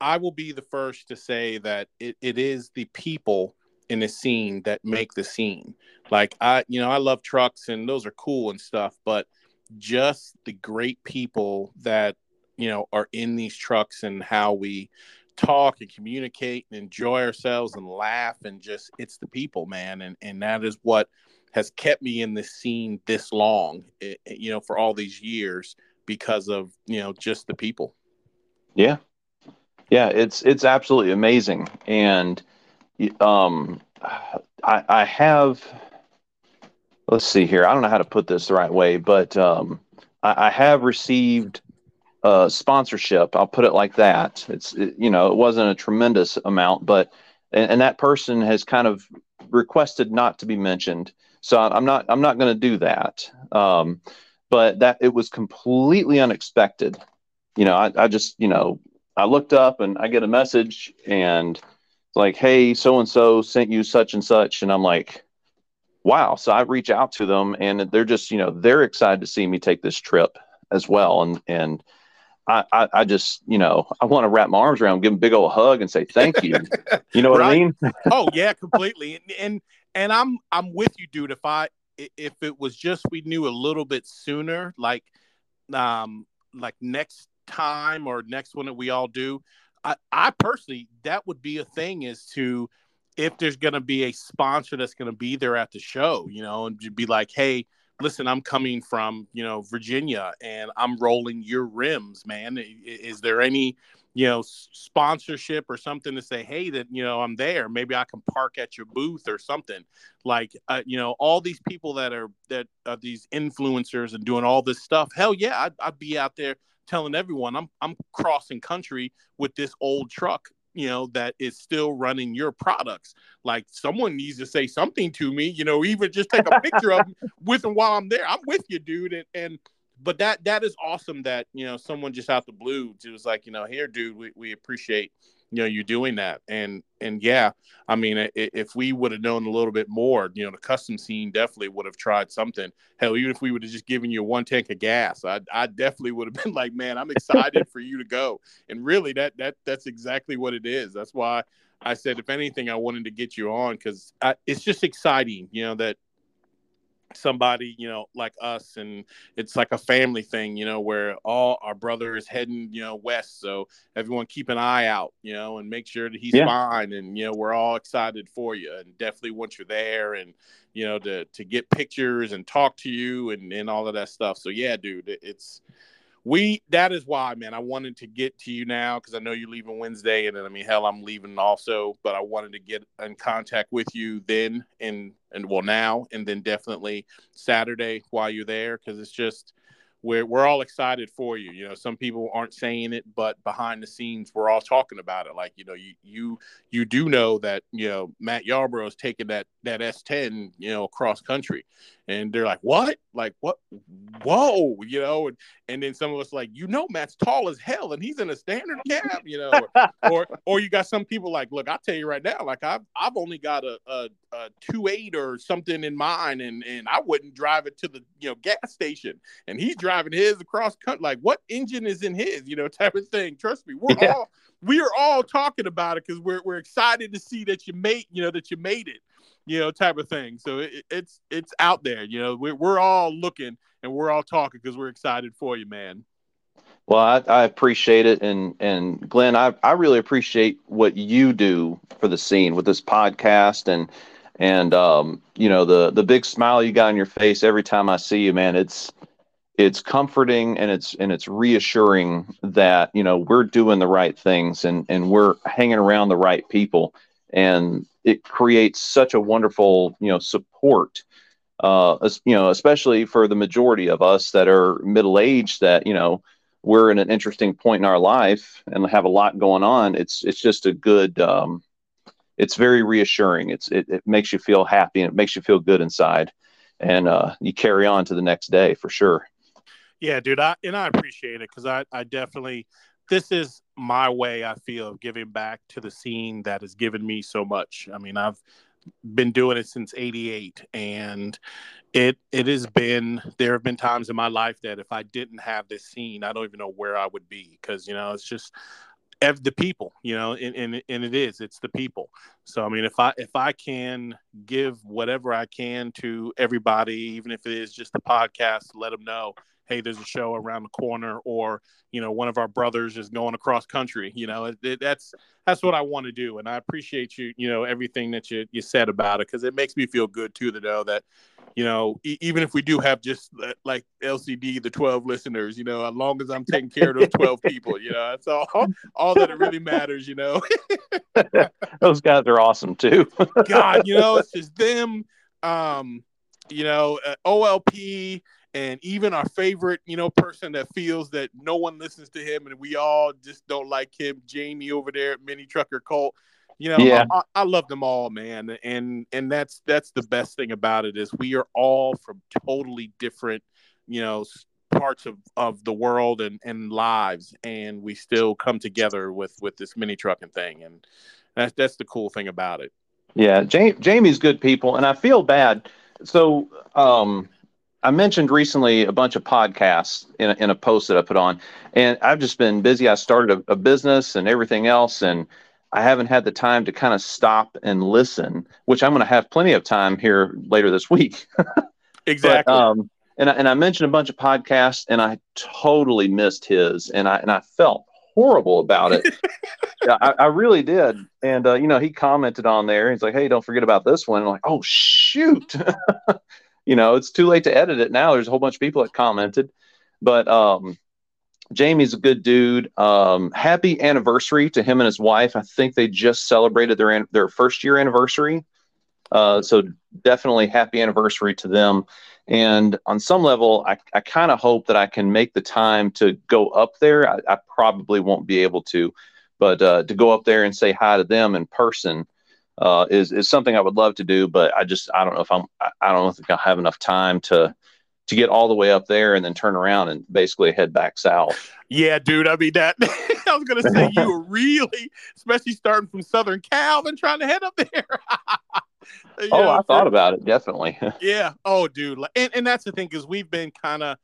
I will be the first to say that it, it is the people in the scene that make the scene. Like I, you know, I love trucks and those are cool and stuff, but just the great people that you know are in these trucks and how we talk and communicate and enjoy ourselves and laugh and just it's the people man and and that is what has kept me in this scene this long eh, eh, you know for all these years because of you know just the people Yeah. Yeah, it's it's absolutely amazing. And um I I have let's see here. I don't know how to put this the right way, but um I, I have received uh sponsorship. I'll put it like that. It's it, you know, it wasn't a tremendous amount, but and, and that person has kind of requested not to be mentioned. So I'm not I'm not going to do that. Um but that it was completely unexpected. You know, I, I just, you know, I looked up and I get a message and like, hey, so and so sent you such and such. And I'm like, wow. So I reach out to them and they're just, you know, they're excited to see me take this trip as well. And, and, I, I, I just, you know, I want to wrap my arms around, give them a big old hug and say thank you. You know what I mean? oh yeah completely and, and and i'm i'm with you dude if i- if it was just we knew a little bit sooner like um like next time or next one that we all do i i personally that would be a thing is to if there's going to be a sponsor that's going to be there at the show you know and be like hey listen i'm coming from you know virginia and i'm rolling your rims man. Is there any you know sponsorship or something to say hey that you know i'm there. Maybe i can park at your booth or something. Like uh, you know all these people that are that are these influencers and doing all this stuff hell yeah I'd, I'd be out there telling everyone i'm i'm crossing country with this old truck you know that is still running your products. Like someone needs to say something to me you know even just take a picture of with them while i'm there. I'm with you dude. And, and but that that is awesome that you know someone just out the blue just was like you know here dude we, we appreciate you know you're doing that. And and yeah i mean if we would have known a little bit more you know the custom scene definitely would have tried something. Hell even if we would have just given you one tank of gas i, I definitely would have been like man i'm excited for you to go. And really that that that's exactly what it is. That's why i said if anything i wanted to get you on because it's just exciting you know that somebody you know like us and it's like a family thing you know where all our brother is heading you know west so everyone keep an eye out you know and make sure that he's Yeah. fine and you know we're all excited for you and definitely once you're there and you know to to get pictures and talk to you and and all of that stuff so yeah dude it's we that is why, man. I wanted to get to you now because I know you're leaving Wednesday, and I mean, hell, I'm leaving also. But I wanted to get in contact with you then, and and well now, and then definitely Saturday while you're there because it's just we're we're all excited for you. You know, some people aren't saying it, but behind the scenes, we're all talking about it. Like, you know, you you you do know that you know Matt Yarborough is taking that that S10, you know, across country, and they're like, what? Like what? Whoa, you know, and and then some of us like, you know, Matt's tall as hell, and he's in a standard cab, you know, or or, or you got some people like, look, I'll tell you right now, like I've I've only got a a, a two eight or something in mine and and I wouldn't drive it to the you know gas station, and he's driving his across country. Like, what engine is in his, you know, type of thing. Trust me, we're Yeah. all we are all talking about it because we're we're excited to see that you made, you know, that you made it, you know, type of thing. So it, it's it's out there, you know. We're we're all looking and we're all talking because we're excited for you, man. Well, I, I appreciate it, and and Glenn, I, I really appreciate what you do for the scene with this podcast, and and um, you know the the big smile you got on your face every time I see you, man. It's it's comforting and it's and it's reassuring that you know we're doing the right things and and we're hanging around the right people, and it creates such a wonderful you know support uh, you know, especially for the majority of us that are middle aged, that you know, we're in an interesting point in our life and have a lot going on. It's it's just a good. Um, it's very reassuring. It's it, it makes you feel happy and it makes you feel good inside, and uh, you carry on to the next day for sure. Yeah, dude, I and I appreciate it because I I definitely this is my way I feel of giving back to the scene that has given me so much. I mean, I've been doing it since 88 and it it has been there have been times in my life that if I didn't have this scene, I don't even know where I would be because you know, it's just the people, you know, and, and and it is it's the people. So I mean, if I if I can give whatever I can to everybody, even if it is just a podcast, let them know, hey, there's a show around the corner, or you know, one of our brothers is going across country. You know, it, it, that's that's what I want to do, and I appreciate you, you know, everything that you you said about it because it makes me feel good too to know that. You know, e- even if we do have just like LCD, the 12 listeners, you know, as long as I'm taking care of those 12 people, you know, that's all, all that it really matters, you know. Those guys are awesome too. God, you know, it's just them, um, you know, uh, OLP, and even our favorite, you know, person that feels that no one listens to him and we all just don't like him, Jamie over there at Mini Trucker Cult. You know, Yeah. I, I love them all, man, and and that's that's the best thing about it is we are all from totally different, you know, parts of, of the world and, and lives, and we still come together with with this mini trucking thing, and that's that's the cool thing about it. Yeah, Jamie, Jamie's good people, and I feel bad. So, um, I mentioned recently a bunch of podcasts in a, in a post that I put on, and I've just been busy. I started a, a business and everything else, and I haven't had the time to kind of stop and listen. Which I'm going to have plenty of time here later this week. Exactly. But, um, and I, and I mentioned a bunch of podcasts, and I totally missed his, and I and I felt horrible about it. Yeah, I, I really did. And uh, you know, he commented on there. He's like, "Hey, don't forget about this one." I'm like, "Oh shoot!" you know, it's too late to edit it now. There's a whole bunch of people that commented, but um, Jamie's a good dude. Um, happy anniversary to him and his wife. I think they just celebrated their an- their first year anniversary. Uh, so definitely happy anniversary to them. And on some level, I, I kind of hope that I can make the time to go up there. I, I probably won't be able to, but uh, to go up there and say hi to them in person uh, is is something I would love to do. But I just I don't know if I'm I, I don't know if I'll have enough time to to get all the way up there and then turn around and basically head back south. Yeah, dude. I mean that. I was gonna say you were really, especially starting from Southern Cal and trying to head up there. You Oh, know, I thought about it definitely. Yeah. Oh, dude. And, and that's the thing because we've been kind of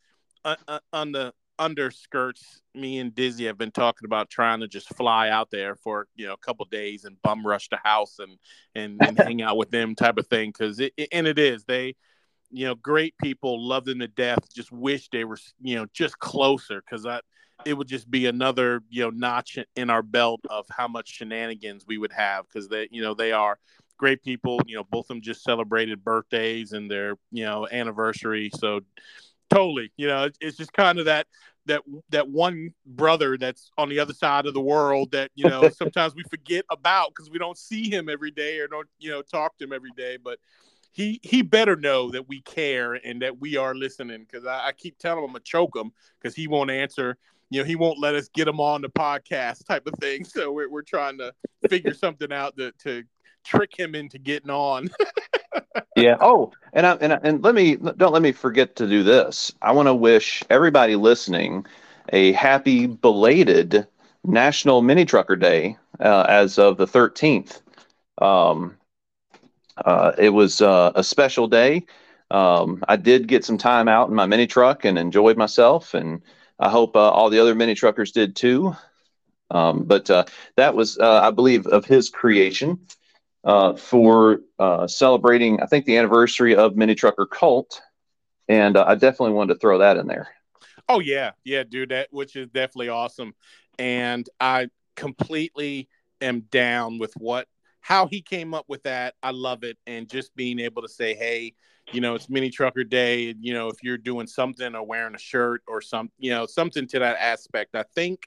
uh, uh, on the underskirts. Me and Dizzy have been talking about trying to just fly out there for you know a couple days and bum rush the house and and, and hang out with them type of thing. Because it, it- and it is they, you know, great people, love them to death. Just wish they were you know just closer because I it would just be another you know notch in our belt of how much shenanigans we would have because they you know they are great people. You know, both of them just celebrated birthdays and their you know anniversary. So totally. You know, it's, just kind of that that that one brother that's on the other side of the world that you know sometimes we forget about because we don't see him every day or don't you know talk to him every day. But he he better know that we care and that we are listening because I, I, keep telling him I'm gonna choke him because he won't answer. You know, he won't let us get him on the podcast type of thing. So we're we're trying to figure something out to to trick him into getting on. yeah. Oh, and I, and I, and let me don't let me forget to do this. I want to wish everybody listening a happy belated National Mini Trucker Day uh, as of the 13th. Um, uh, it was uh, a special day. Um, I did get some time out in my mini truck and enjoyed myself, and I hope uh, all the other mini truckers did too. Um, but uh, that was, uh, I believe, of his creation uh, for uh, celebrating, I think, the anniversary of Mini Trucker Cult, and uh, I definitely wanted to throw that in there. Oh yeah, yeah, dude, that which is definitely awesome, and I completely am down with what how he came up with that. I love it, and just being able to say, hey, you know, it's Mini Trucker Day. You know, if you're doing something or wearing a shirt or some, you know, something to that aspect. I think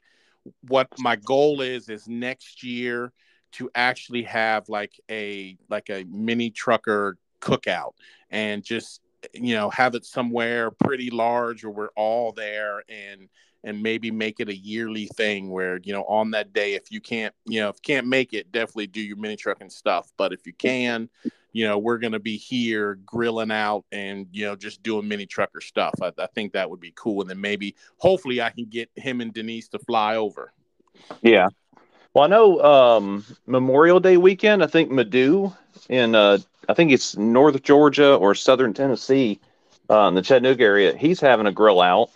what my goal is is next year to actually have like a like a mini trucker cookout and just you know have it somewhere pretty large or we're all there and and maybe make it a yearly thing where you know on that day if you can't you know if you can't make it definitely do your mini trucking stuff. But if you can you know we're going to be here grilling out and you know just doing mini trucker stuff. I, I think that would be cool. And then maybe hopefully i can get him and denise to fly over. Yeah well, I know um, Memorial Day weekend. I think Madu in uh, I think it's North Georgia or Southern Tennessee, uh, in the Chattanooga area. He's having a grill out.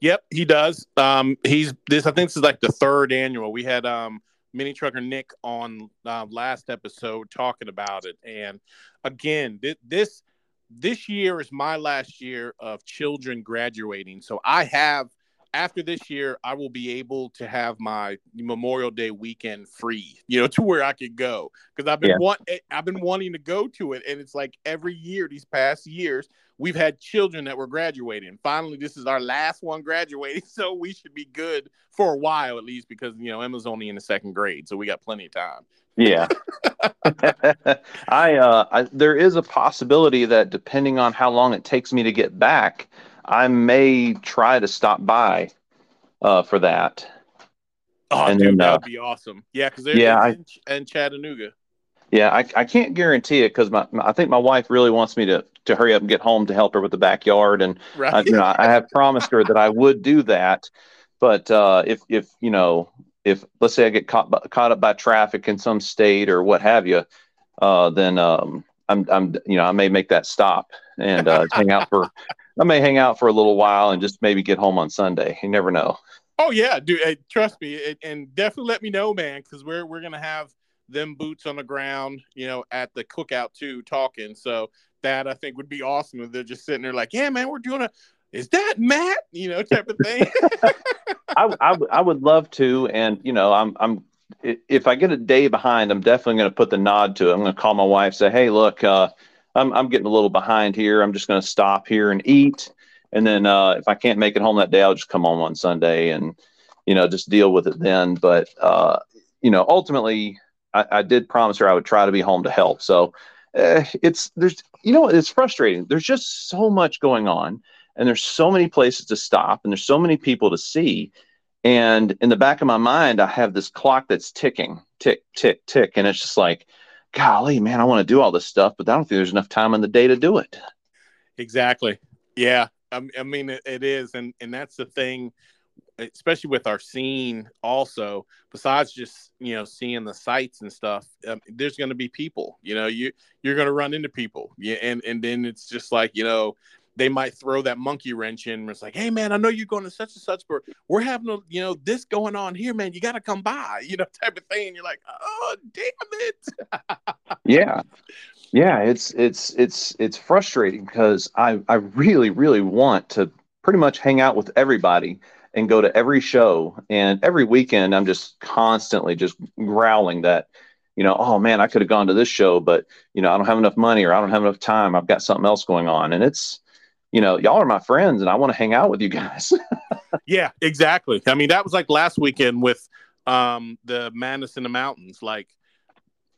Yep, he does. Um, he's this. I think this is like the third annual. We had um, Mini Trucker Nick on uh, last episode talking about it, and again, th- this this year is my last year of children graduating. So I have after this year, I will be able to have my Memorial Day weekend free, you know, to where I could go because I've been yeah. want eh, I've been wanting to go to it, and it's like every year these past years we've had children that were graduating. Finally, this is our last one graduating, so we should be good for a while at least because you know Emma's only in the second grade, so we got plenty of time. Yeah, I, uh, I there is a possibility that depending on how long it takes me to get back I may try to stop by uh, for that. Oh, and dude, then, that would uh, be awesome. Yeah, because they're yeah, in, I, in Chattanooga. Yeah, I, I can't guarantee it because my, my, I think my wife really wants me to to hurry up and get home to help her with the backyard, and right. I, you know I have promised her that I would do that. But uh, if if you know if let's say I get caught caught up by traffic in some state or what have you, uh, then um, I'm I'm you know I may make that stop and uh, hang out for I may hang out for a little while and just maybe get home on Sunday. You never know. Oh yeah, dude. Hey, trust me, and definitely let me know, man, because we're we're gonna have them boots on the ground, you know, at the cookout too, talking. So that I think would be awesome if they're just sitting there like, yeah, man, we're doing a. Is that Matt? You know, type of thing. I, I, I would love to, and you know, I'm I'm if I get a day behind, I'm definitely going to put the nod to it. I'm going to call my wife, say, hey, look, uh, I'm, I'm getting a little behind here. I'm just going to stop here and eat. And then uh, if I can't make it home that day, I'll just come home on Sunday and, you know, just deal with it then. But, uh, you know, ultimately, I, I, did promise her I would try to be home to help. So uh, it's, there's, you know, it's frustrating. There's just so much going on and there's so many places to stop and there's so many people to see. And in the back of my mind, I have this clock that's ticking, tick, tick, tick. And it's just like, golly, man, I want to do all this stuff, but I don't think there's enough time in the day to do it. Exactly. Yeah. I, I mean, it, it is. And, and that's the thing, especially with our scene also, besides just, you know, seeing the sights and stuff, um, there's going to be people, you know, you, you're going to run into people. Yeah. And, and then it's just like, you know, they might throw that monkey wrench in. It's like, hey man, I know you're going to such and such, but we're having a, you know, this going on here, man. You got to come by, you know, type of thing. And you're like, oh damn it. yeah, yeah. It's it's it's it's frustrating because I I really really want to pretty much hang out with everybody and go to every show and every weekend. I'm just constantly just growling that you know, oh man, I could have gone to this show, but you know, I don't have enough money or I don't have enough time. I've got something else going on. And it's you know, y'all are my friends and I want to hang out with you guys. yeah, exactly. I mean, that was like last weekend with um, the Madness in the Mountains. Like,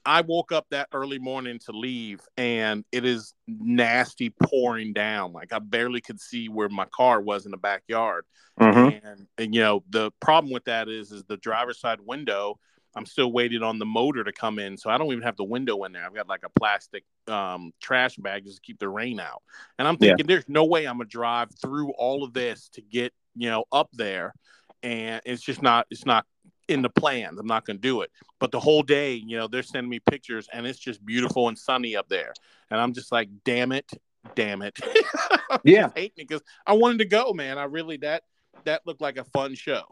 I woke up that early morning to leave, and it is nasty pouring down. Like, I barely could see where my car was in the backyard. Mhm. And, and you know, the problem with that is, is the driver's side window. I'm still waiting on the motor to come in, so I don't even have the window in there. I've got like a plastic um, trash bag just to keep the rain out. And I'm Yeah. thinking, there's no way I'm gonna drive through all of this to get you know up there, and it's just not. It's not in the plans. I'm not gonna do it. But the whole day, you know, they're sending me pictures, and it's just beautiful and sunny up there. And I'm just like, damn it, damn it. Yeah. just hating because I wanted to go, man. I really that that looked like a fun show.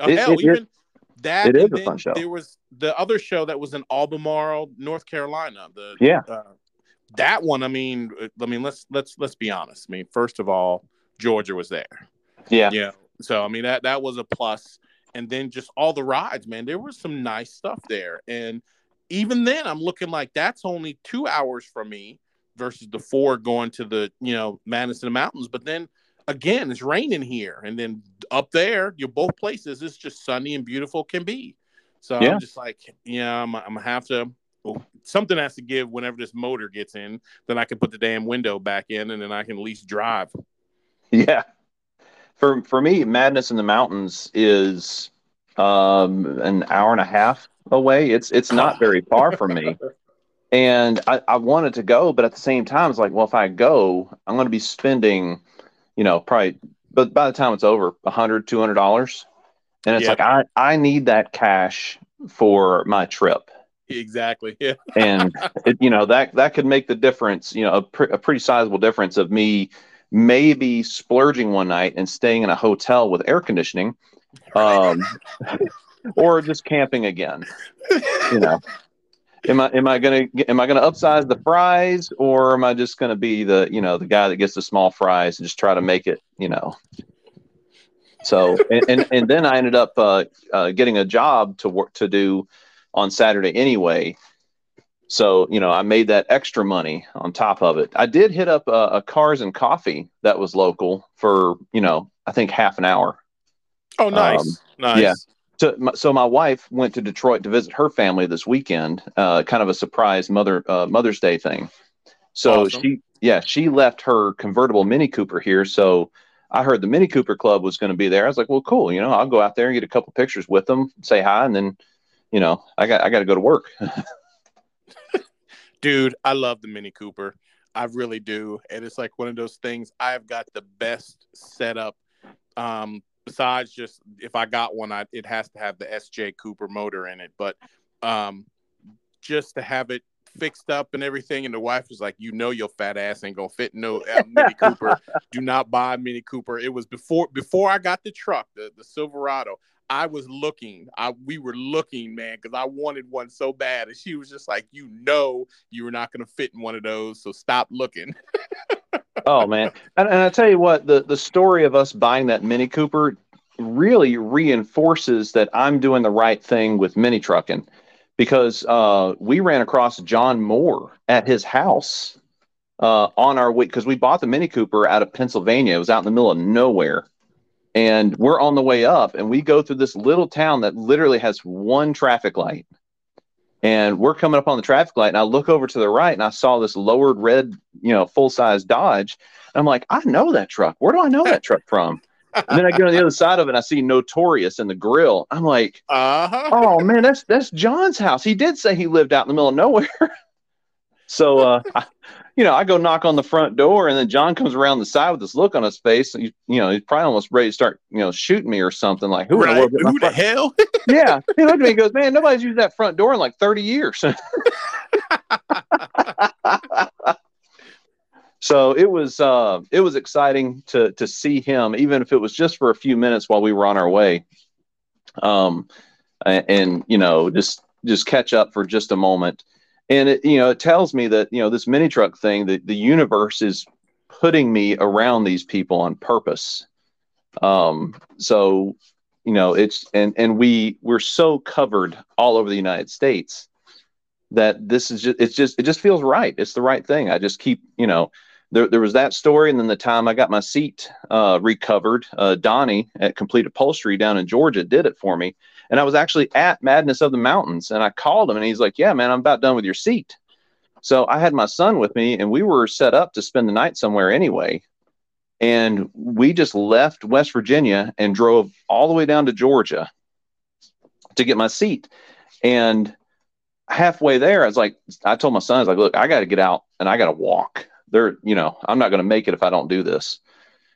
Uh, It- hell, it even that. it is a fun show. There was the other show that was in Albemarle, North Carolina. The Yeah. uh, that one. I mean, uh, I mean, let's let's let's be honest. I mean, first of all, Georgia was there. Yeah. Yeah. So I mean that that was a plus. And then just all the rides, man. There was some nice stuff there. And even then, I'm looking like that's only two hours from me versus the four going to the you know Madison Mountains. But then again, it's raining here, and then up there, you're both places. It's just sunny and beautiful can be. So Yeah. I'm just like, yeah, I'm, I'm gonna have to. well, something has to give whenever this motor gets in. Then I can put the damn window back in, and then I can at least drive. Yeah. For for me, Madness in the Mountains is um an hour and a half away. It's it's not very far from me. And I, I wanted to go, but at the same time, it's like, well, if I go, I'm going to be spending, you know, probably, but by the time it's over, a hundred, two hundred dollars, and it's Yeah. like I I need that cash for my trip, Exactly. Yeah. and it, you know that that could make the difference. You know, a, pre- a pretty sizable difference of me maybe splurging one night and staying in a hotel with air conditioning, um, or just camping again. You know, am I am I gonna am I gonna upsize the fries, or am I just gonna be the you know the guy that gets the small fries and just try to make it you know? So and and, and then I ended up uh, uh, getting a job to work to do on Saturday anyway. So, you know, I made that extra money on top of it. I did hit up a, a Cars and Coffee that was local for, you know, I think half an hour. Oh, nice. Um, nice. yeah. So, my- so my wife went to Detroit to visit her family this weekend, uh, kind of a surprise mother uh, Mother's Day thing. So Awesome. she, yeah, she left her convertible Mini Cooper here. So I heard the Mini Cooper Club was going to be there. I was like, well, cool. You know, I'll go out there and get a couple pictures with them, say hi, and then, you know, I got I got to go to work. Dude, I love the Mini Cooper. I really do. And it's like one of those things I've got the best setup. Um, besides just if I got one, I it has to have the SJ Cooper motor in it. But um just to have it fixed up and everything, and the wife was like, "You know, your fat ass ain't gonna fit no uh, Mini Cooper. Do not buy Mini Cooper." It was before before I got the truck, the, the Silverado. I was looking. I we were looking, man, because I wanted one so bad, and she was just like, "You know, you were not gonna fit in one of those, so stop looking." oh man. And, and i tell you what the the story of us buying that mini cooper really reinforces that i'm doing the right thing with mini trucking because uh, we ran across john moore at his house uh, on our way because we bought the mini cooper out of pennsylvania. It was out in the middle of nowhere. And we're on the way up and we go through this little town that literally has one traffic light and we're coming up on the traffic light and i look over to the right and i saw this lowered red you know full size dodge and i'm like i know that truck. Where do i know that truck from? And then i go to the other side of it and i see notorious in the grill. I'm like Uh huh. oh man that's that's john's house. He did say he lived out in the middle of nowhere. So uh I, you know i go knock on the front door and then john comes around the side with this look on his face. And he, you know he's probably almost ready to start you know shooting me or something. Like who, the Right. my Who the hell? yeah. He looked at me and goes man nobody's used that front door in like 30 years. So it was uh it was exciting to to see him even if it was just for a few minutes while we were on our way. Um and, and you know just just catch up for just a moment and it you know it tells me that you know this mini truck thing that the universe is putting me around these people on purpose. Um so you know it's and and we we're so covered all over the united states that this is just it's just it just feels right. It's the right thing. I just keep you know there, there was that story, and then the time I got my seat uh, recovered, uh, Donnie at Complete Upholstery down in Georgia did it for me, and I was actually at Madness of the Mountains, and I called him, and he's like, "Yeah, man, I'm about done with your seat." So I had my son with me, and we were set up to spend the night somewhere anyway. And we just left West Virginia and drove all the way down to Georgia to get my seat. And halfway there, I was like, I told my son, I was like, look, I got to get out and I got to walk. There, you know, I'm not going to make it if I don't do this.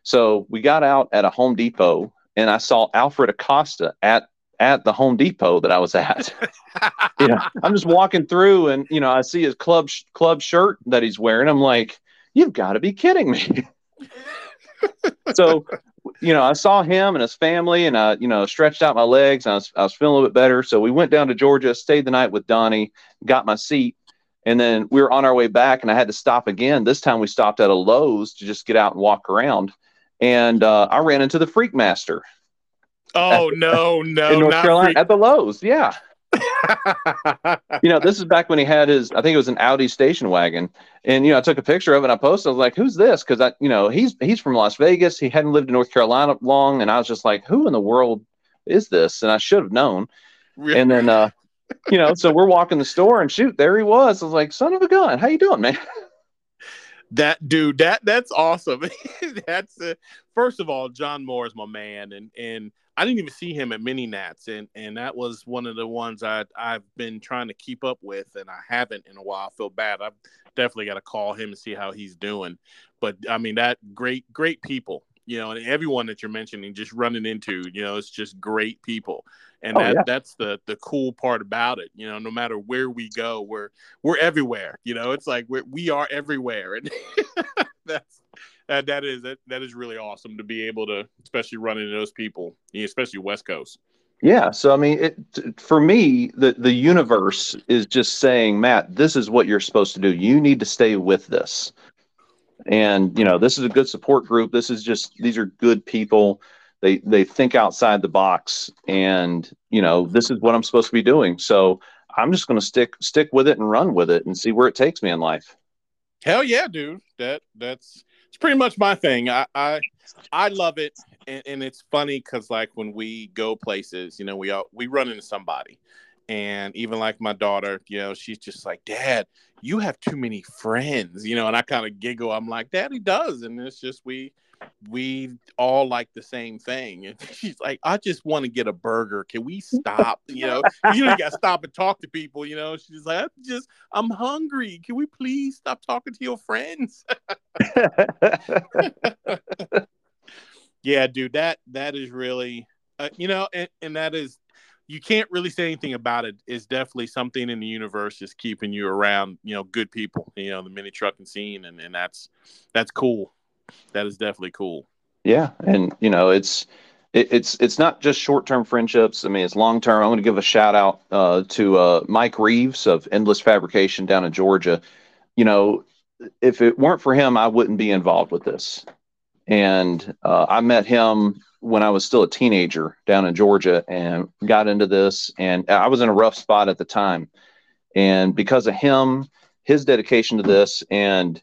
So we got out at a Home Depot and I saw Alfred Acosta at at the Home Depot that I was at. you know, I'm just walking through and you know, I see his club club shirt that he's wearing. I'm like, you've got to be kidding me. so, you know, I saw him and his family, and I, you know, stretched out my legs. I was, I was feeling a little bit better. So we went down to Georgia, stayed the night with Donnie, got my seat, and then we were on our way back, and I had to stop again. This time we stopped at a Lowe's to just get out and walk around, and uh, I ran into the Freak Master. Oh no, no, in North Carolina at the Lowe's, yeah. you know, this is back when he had his, I think it was an Audi station wagon. And, you know, I took a picture of it and I posted, I was like, who's this? Cause I, you know, he's, he's from Las Vegas. He hadn't lived in North Carolina long. And I was just like, who in the world is this? And I should have known. Really? And then, uh, you know, so we're walking the store and shoot, there he was. I was like, son of a gun, how you doing, man? that dude, that that's awesome. that's uh, first of all, John Moore is my man, and and I didn't even see him at Mini Nats, and and that was one of the ones I I've been trying to keep up with, and I haven't in a while. I feel bad. I've definitely got to call him and see how he's doing. But I mean, that great great people, you know, and everyone that you're mentioning, just running into, you know, it's just great people, and oh, that yeah. that's the the cool part about it. You know, no matter where we go, we're we're everywhere. You know, it's like we're we are everywhere, and that's uh, that is that, that is really awesome to be able to, especially run into those people, especially West Coast. Yeah, so I mean, it, for me, the the universe is just saying, Matt, this is what you're supposed to do. You need to stay with this, and you know, this is a good support group. This is just these are good people. They they think outside the box, and you know, this is what I'm supposed to be doing. So I'm just going to stick stick with it and run with it and see where it takes me in life. Hell yeah, dude. That that's it's pretty much my thing. I I, I love it, and, and it's funny because like when we go places, you know, we all, we run into somebody, and even like my daughter, you know, she's just like, Dad, you have too many friends, you know, and I kind of giggle. I'm like, Daddy does, and it's just we we all like the same thing. And she's like, I just want to get a burger. Can we stop? You know, you know, you got to stop and talk to people. You know, she's like, I'm just, I'm hungry. Can we please stop talking to your friends? yeah, dude, that that is really, uh, you know, and, and that is, you can't really say anything about it. It's definitely something in the universe is keeping you around, you know, good people. You know, the mini trucking scene, and and that's that's cool that is definitely cool. Yeah, and you know it's it, it's it's not just short term friendships. I mean, it's long term. I'm going to give a shout out uh, to uh, Mike Reeves of Endless Fabrication down in Georgia. You know, if it weren't for him, I wouldn't be involved with this. And uh, I met him when I was still a teenager down in Georgia and got into this. And I was in a rough spot at the time. And because of him, his dedication to this, and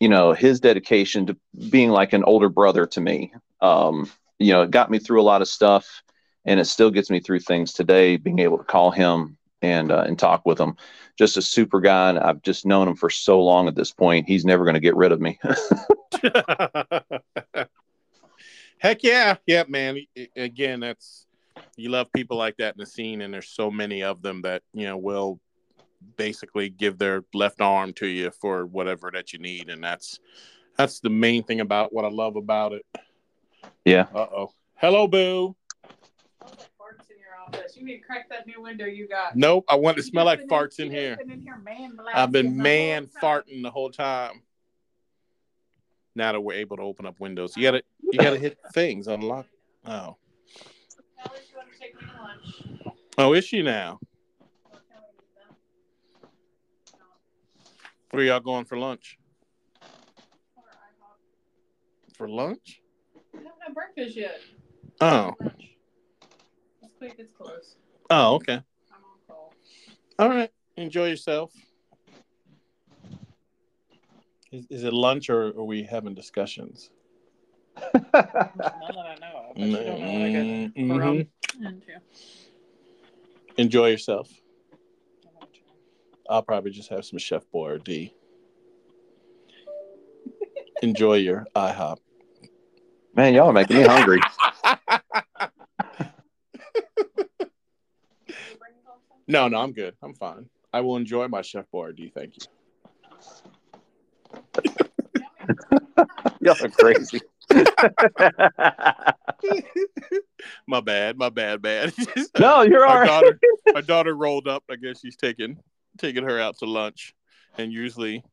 you know his dedication to being like an older brother to me. Um, you know it got me through a lot of stuff and it still gets me through things today being able to call him and uh, and talk with him. Just a super guy and i've just known him for so long at this point he's never going to get rid of me. Heck yeah. Yeah man. Again that's you love people like that in the scene and there's so many of them that you know will basically give their left arm to you for whatever that you need, and that's that's the main thing about what I love about it. Yeah. Uh oh. Hello, Boo. Farts in your office. You need to crack that new window you got. Nope, I want to smell like farts in, in here. In here man I've been man the farting the whole time. Now that we're able to open up windows, you gotta you gotta hit things unlock. Oh. Oh, is she now? Where y'all going for lunch? For lunch? I haven't had breakfast yet. Oh. It's quick, it's close. Oh, okay. I'm on call. All right. Enjoy yourself. Is, is it lunch or are we having discussions? None that I know of. But you mm-hmm. don't know what I rum into. Enjoy yourself. I'll probably just have some Chef Boyardee. Enjoy your IHOP. Man, y'all are making me hungry. No, no, I'm good. I'm fine. I will enjoy my Chef Boyardee. Thank you. y'all are crazy. my bad. My bad. Bad. no, you're all my right. daughter, my daughter rolled up. I guess she's taking taking her out to lunch. And usually,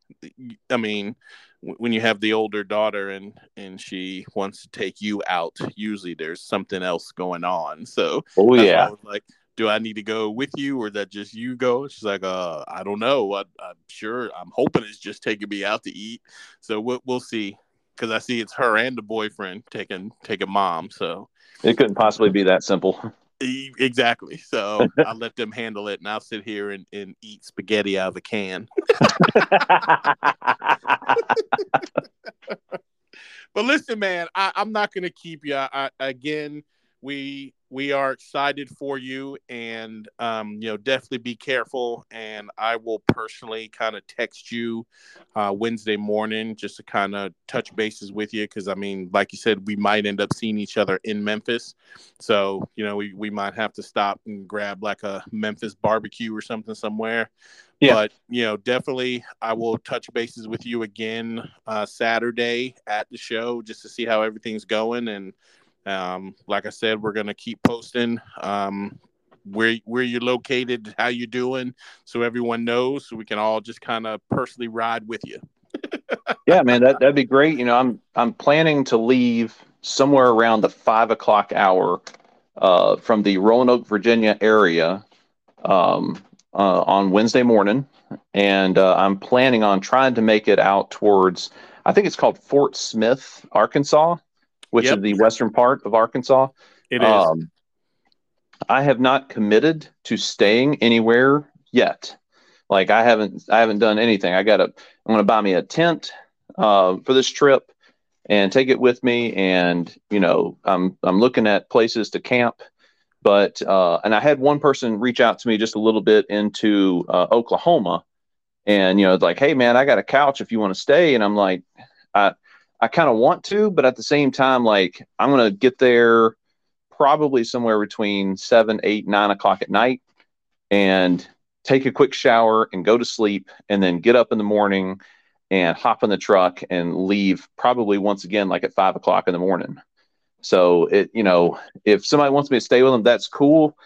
I mean, when you have the older daughter and and she wants to take you out, usually there's something else going on. So Oh yeah. I was like, do I need to go with you or that just you go? She's like, uh, I don't know. I, I'm sure. I'm hoping it's just taking me out to eat. So we'll we'll see. Because I see it's her and the boyfriend taking taking mom. So It couldn't possibly be that simple. Exactly. So I'll let them handle it and I'll sit here and, and eat spaghetti out of a can. But listen, man, I, I'm not going to keep you. I, I, again, we we are excited for you, and um, you know, definitely be careful. And I will personally kind of text you uh, Wednesday morning just to kind of touch bases with you, because I mean, like you said, we might end up seeing each other in Memphis. So you know, we we might have to stop and grab like a Memphis barbecue or something somewhere. Yeah. But you know, definitely, I will touch bases with you again uh, Saturday at the show just to see how everything's going. And um, like I said, we're gonna keep posting um, where where you're located, how you're doing, so everyone knows, so we can all just kind of personally ride with you. yeah, man, that that'd be great. You know, I'm I'm planning to leave somewhere around the five o'clock hour uh, from the Roanoke, Virginia area um, uh, on Wednesday morning, and uh, I'm planning on trying to make it out towards. I think it's called Fort Smith, Arkansas, which Yep. is the western part of Arkansas. It is. Um, I have not committed to staying anywhere yet. Like I haven't, I haven't done anything. I got to, I'm going to buy me a tent uh, for this trip and take it with me. And you know, I'm I'm looking at places to camp. But uh, and I had one person reach out to me just a little bit into uh, Oklahoma, and you know, like, hey man, I got a couch if you want to stay. And I'm like, I I kind of want to, but at the same time, like I'm gonna get there probably somewhere between seven, eight, nine o'clock at night and take a quick shower and go to sleep and then get up in the morning and hop in the truck and leave probably once again like at five o'clock in the morning. So it, you know, if somebody wants me to stay with them, that's cool.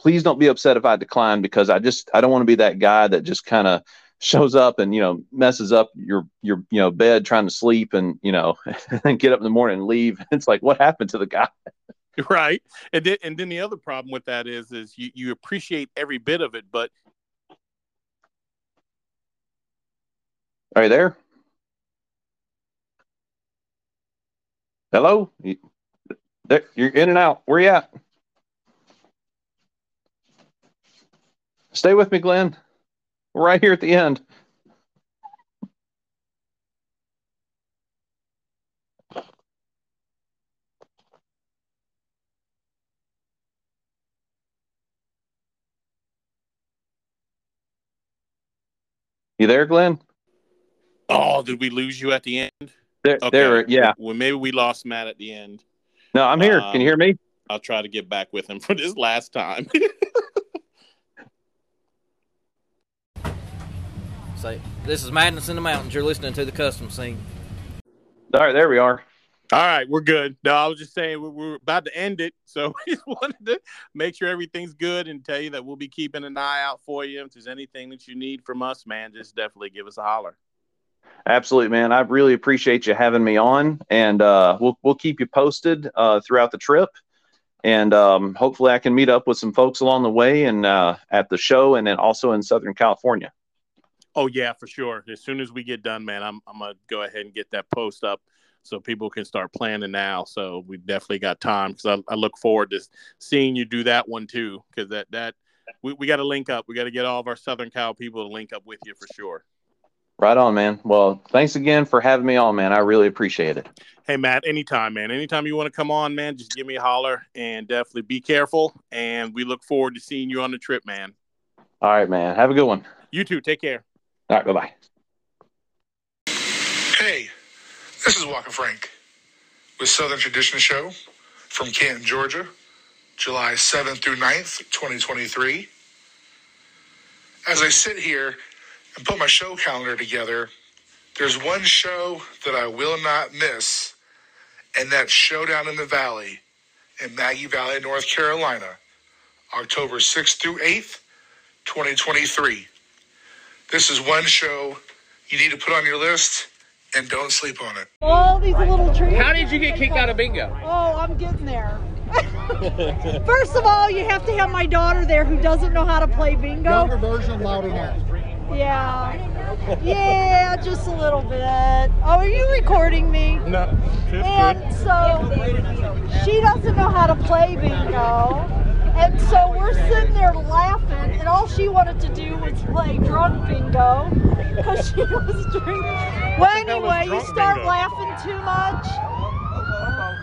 Please don't be upset if I decline because I just I don't want to be that guy that just kind of shows up and you know messes up your your you know bed trying to sleep and you know and get up in the morning and leave. It's like what happened to the guy? right and then and then the other problem with that is is you you appreciate every bit of it but Are you there? Hello? You, there, you're in and out. Where you at? Stay with me, Glenn. Right here at the end. You there, Glenn? oh did we lose you at the end There, there. Yeah. well maybe we lost matt at the end No, I'm here. Can you uh, hear me? i'll try to get back with him for this last time So this is Madness in the Mountains. You're listening to the custom scene. All right, there we are. all right we're good no i was just saying we're, we're about to end it so we just wanted to make sure everything's good and tell you that we'll be keeping an eye out for you if there's anything that you need from us man just definitely give us a holler Absolutely, man. I really appreciate you having me on, and uh, we'll we'll keep you posted uh, throughout the trip, and um, hopefully I can meet up with some folks along the way and uh, at the show, and then also in Southern California. Oh yeah, for sure. As soon as we get done, man, I'm I'm gonna go ahead and get that post up so people can start planning now. So we definitely got time because I, I look forward to seeing you do that one too. Because that that we, we got to link up. We got to get all of our Southern Cal people to link up with you for sure. Right on, man. Well, thanks again for having me on, man. I really appreciate it. Hey Matt, anytime, man. Anytime you want to come on, man, just give me a holler and definitely be careful. And we look forward to seeing you on the trip, man. All right, man. Have a good one. You too. Take care. All right, bye bye. Hey, this is Walker Frank with Southern Tradition Show from Canton, Georgia, July 7th through 9th, 2023. As I sit here and put my show calendar together, there's one show that I will not miss, and that's Showdown in the Valley in Maggie Valley, North Carolina, October 6th through 8th, 2023. This is one show you need to put on your list and don't sleep on it. All these little trees. How did you get kicked out of bingo? Oh, I'm getting there. First of all, you have to have my daughter there who doesn't know how to play bingo. Younger version, loud enough. Yeah. Yeah, just a little bit. Oh, are you recording me? No, And so she doesn't know how to play bingo. And so we're sitting there laughing, and all she wanted to do was play drunk bingo because she was drinking. Well, anyway, you start bingo? laughing too much.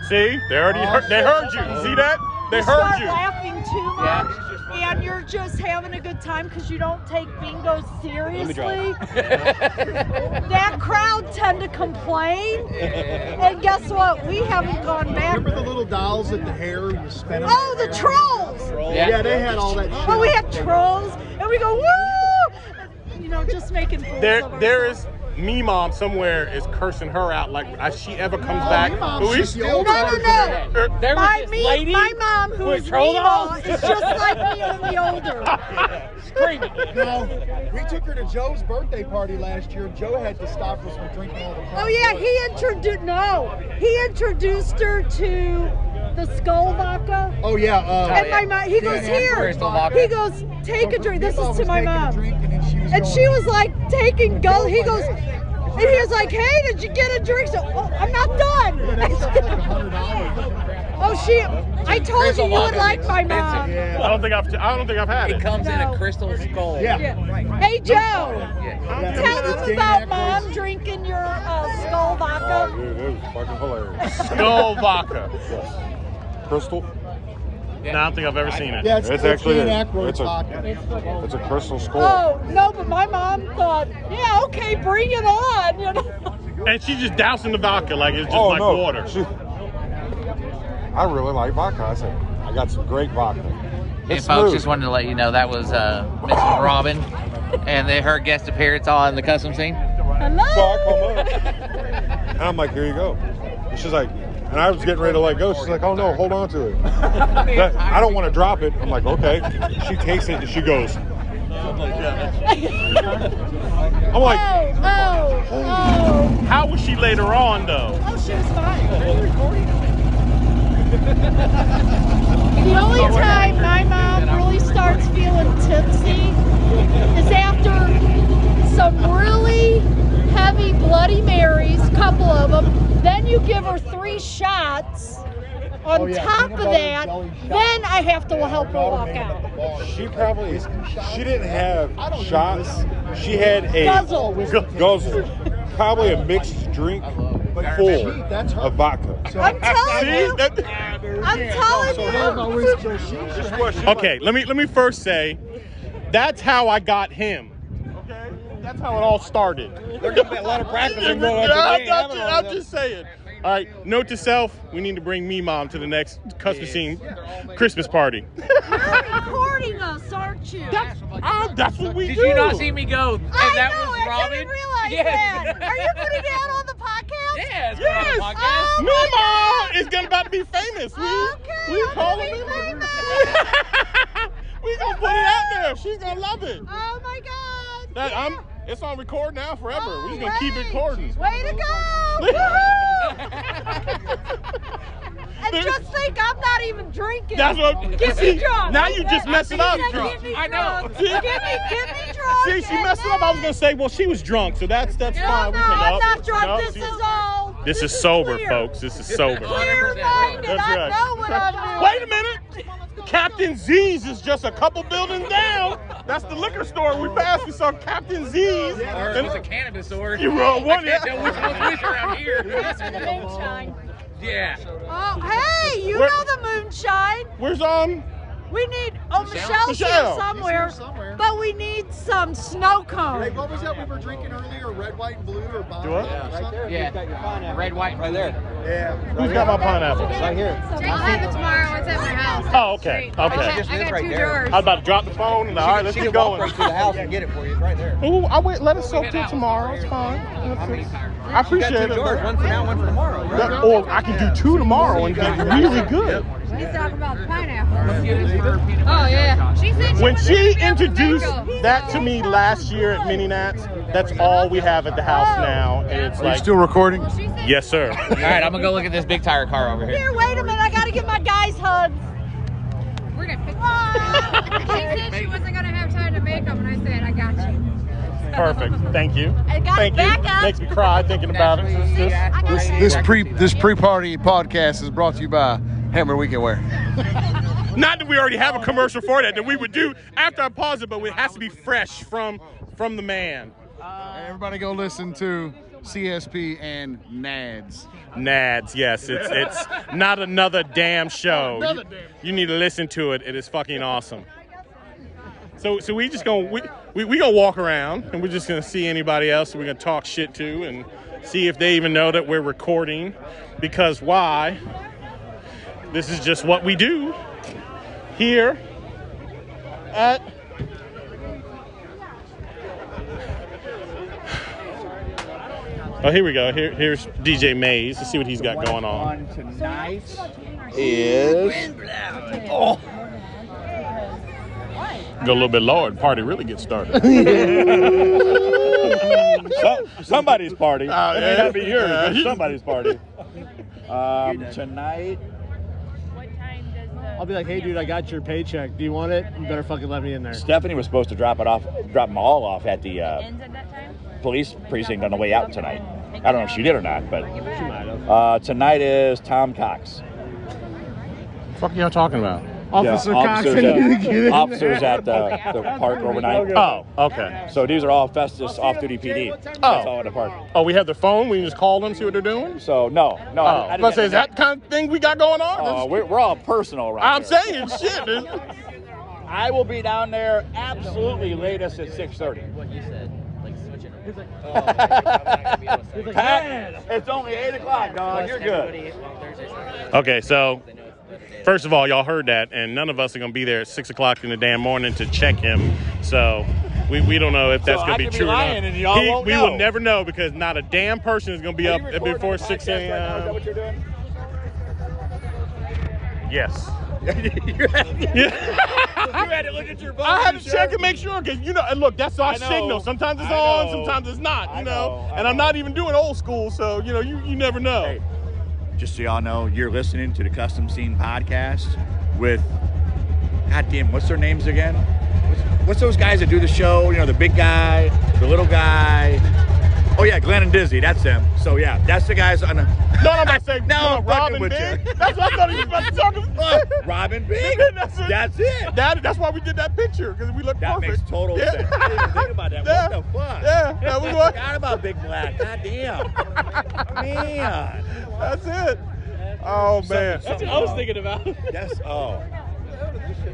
See, they already heard, they heard you. See that? They you heard start you. laughing too much, and you're just having a good time because you don't take bingo seriously. that crowd tend to complain, and guess what? We haven't gone back. Remember the little dolls at the hair you spin them? Oh, the trolls! Yeah, they had all that shit. Oh, we have trolls, and we go woo! You know, just making fools There, of there ourselves. is me mom somewhere is cursing her out like if she ever comes Oh, back. me mom, Who she's the old No, no, no. of that. Er, There was My, this me, lady my mom, who is with is troll Mima, is just like me, only older. screaming. No, we took her to Joe's birthday party last year. Joe had to stop us from drinking all the Oh yeah, he introduced no, he introduced her to the skull vodka. Oh yeah. Uh, And my mom, he goes Yeah, here. He goes, take a drink. This is to my mom. and then she was And she was like taking go. He goes, and he was like, hey, did you get a drink? So, oh, I'm not Yeah, that was like a done. oh, she, I told you Crystal you would like my mom. Yeah. I don't think I've I don't think I've had It it. comes in No. a crystal skull. Yeah. Yeah. Hey Joe, Yeah, tell them Dan about Aykroyd's- mom drinking your uh, skull vodka. dude, it was fucking hilarious. Skull vodka. Crystal? No, I don't think I've ever seen it. Yeah, it's, It's it's actually Dan a- it's a- vodka. It's a crystal skull. Oh no, but my mom thought, yeah, okay, bring it on. You know. And she's just dousing the vodka like it's just oh like no. water. She- I really like vodka. I said, I got some great vodka. And It's folks, smooth. just wanted to let you know that was uh, Mrs. Robin, and they, her guest appearance on the custom scene. Hello. So I come up, and I'm like, here you go. And she's like, and I was getting ready to let go. She's like, oh no, hold on to it. That- I don't want to drop it. I'm like, okay. She takes it and she goes. I'm like, Oh, oh, oh. How was she later on though? Oh, she was fine. the only time my mom really starts feeling tipsy is after some really heavy Bloody Marys, couple of them. Then you give her three shots. On Oh, yeah, top of that, then I have to help her walk made it at out. she probably, she didn't have shots. She had a Guzzle. guzzle, probably a mixed drink full of vodka. So, I'm telling See? you, That- I'm telling so you. whiskey. She should have okay, let me let me first say that's how I got him. Okay? That's how it all started. There's gonna be a lot of practicing going on I'm. I'm just, I'm just saying. All right, note to self: we need to bring me mom to the next custom scene Christmas party. You're recording us, aren't you? That's, ah, that's what we Did do. you not see me go? And I that know, was I Robin. didn't realize Yes. that. Are you putting it out on the podcast? Yes. Yes. on the podcast. Oh, Mama is gonna about to be famous. We, Okay, we I'm calling gonna be famous. we gonna put it out there. She's gonna love it. Oh my God. That, yeah. I'm. It's on record now forever. Oh, We're just gonna keep it way. recording. Way to go! Woohoo! and just think, I'm not even drinking. That's what. Get see, me drunk. Now you just messed it up. She said, me I know. drunk. Get me, get me drunk. See, she messed it up. I was gonna say, well, she was drunk, so that's that's No, fine. no, we can I'm up. not drunk. No, this she- is all. This is sober, clear. folks. This is sober. Clear-minded. That's I know what I'm doing. Wait a minute. Captain Z's is just a couple buildings down. That's the liquor store we passed. We saw Captain Z's. Ours And- was a cannabis store. You were one, I can't yeah. tell which one's which around here. the moonshine. Yeah. Oh, hey, you Where- know the moonshine. Where's um? We need, oh, Michelle's Michelle. here somewhere, somewhere. but we need some snow cone. Hey, what was that we were drinking earlier? Red, white, and blue, or bomb? Do what? or something? Yeah. Red, white, right there. Yeah. Who's got my pineapple? Right here. I'll have it tomorrow. It's at my house. Oh, okay. I Okay. got, I got two drawers. I was about to drop the phone and all right, let's get going. to the house and get it for you. It's right there. Ooh, I wait. Let us soak till tomorrow. It's fine. I appreciate it. but- One for now, one for tomorrow. Right? that- or I can do two tomorrow and get really good. He's talking about the pineapple. Oh yeah. She said she oh, When she gonna be able to introduced that to me last year at Mini Nats, that's all we have at the house oh. now, and it's Are you still recording? Well, she said yes, sir. All right, I'm gonna go look at this big tire car over here. Here, wait a minute, I gotta give my guys hugs. we're gonna pick. she said she wasn't gonna have time to make them, and I said I got you. Perfect. Thank you. Thank you. Makes me cry thinking about it. It's just- I got This, it. this pre this pre party podcast is brought to you by Hammer Weekend Wear. Not that we already have a commercial for that that we would do after I pause it, but it has to be fresh from from the man. Uh, everybody go listen to CSP and Nads. Nads, yes, it's it's not another damn show. You, you need to listen to it. It is fucking awesome. So so we just gonna we, we, we gonna walk around and we're just gonna see anybody else that we're gonna talk shit to and see if they even know that we're recording. Because why? This is just what we do here at Oh, here we go. Here, here's DJ Mays. Let's see what he's got going on. tonight Is go a little bit lower. and Party really gets started. So- somebody's party. Oh, it may not be yours, but somebody's party. Um, tonight, I'll be like, hey, dude, I got your paycheck. Do you want it? You better fucking let me in there. Stephanie was supposed to drop it off, drop them all off at the uh, police precinct on the way out tonight. I don't know if she did or not, but uh, tonight is Tom Cox. what fuck y'all talking about? Officer Yeah, Cox, officers I to at, get in officers there. at the, the park overnight. Oh, okay. So these are all Festus off-duty PD. That's all at the park. Oh, we have their phone. We can just call them, see what they're doing. So no, no. Oh, I, I I was about to say, is didn't- that kind of thing we got going on? Oh, we're, we're all personal right I'm here. saying shit. dude. I will be down there absolutely latest at 6:30. What you said, like switching. Pat, it's only 8 o'clock, dog. You're good. Okay, so first of all, y'all heard that, and none of us are gonna be there at six o'clock in the damn morning to check him. So we, we don't know if that's So gonna I be could be true lying or not. and y'all won't we know. will never know because not a damn person is gonna be Are up before six podcast right? Is that a.m. what you're doing? Yes. you, had, to look at your phone. I had to sure? check and make sure because you know, and look, that's our signal. Sometimes it's I on, know. sometimes it's not. You know, know, and I'm not even doing old school, so you know, you, you never know. Hey, just so y'all know, you're listening to the Custom Scene podcast with, goddamn, what's their names again? What's, what's those guys that do the show? You know, the big guy, the little guy. Oh yeah, Glenn and Dizzy. That's them. So yeah, that's the guys on the. No, I'm about to say No, no, I'm Robin with Big. you. That's what I thought he was about to talk about. Robin Big. that's, it. That's it. That, that's why we did that picture because we look That perfect. makes total Yeah. sense. I didn't even think about that. Yeah. What the fuck? Yeah, that was I what. forgot about Big Black. God damn. Man. That's it. Oh man, That's what I was thinking about. Yes. Oh.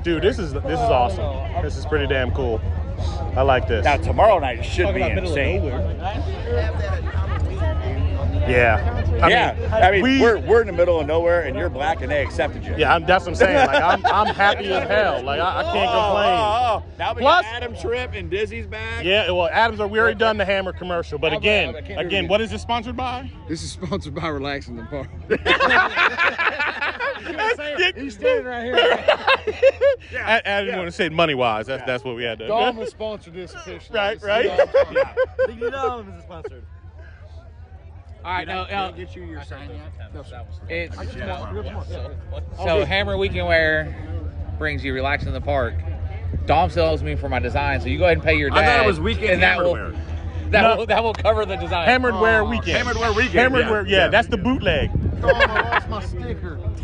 dude, this is this is awesome. This is pretty damn cool. I like this. Now tomorrow night should be insane. Yeah. I yeah. mean, I mean, we- we're, we're in the middle of nowhere and you're black and they accepted you. Yeah, I'm, that's what I'm saying. Like I'm, I'm happy as hell. Like I, I can't Oh, oh, oh complain. oh, oh. Now we Plus- got Adam Tripp and Dizzy's back. Yeah, well, Adams, are we already done the Hammer commercial, but again, I can't hear again, what is it sponsored by? This is sponsored by Relaxing the Park. He's standing right here. I, I didn't want to say money wise. That's that's what we had to. Dom has sponsored this officially. Right, This is right. Dom's spot. Ding Dong is sponsored. All right, no, no. Get you your sign yet? No, sir. It's Yeah. so Hammer Weekend Wear brings you relaxing in the park. Dom sells me for my design, so you go ahead and pay your dad. I thought it was weekend and that hammered will, wear. That No. will that will cover the design. Hammered Wear Weekend. Hammered Wear Weekend, Hammered yeah, Wear, yeah, yeah. that's the bootleg. Oh, I lost my sticker.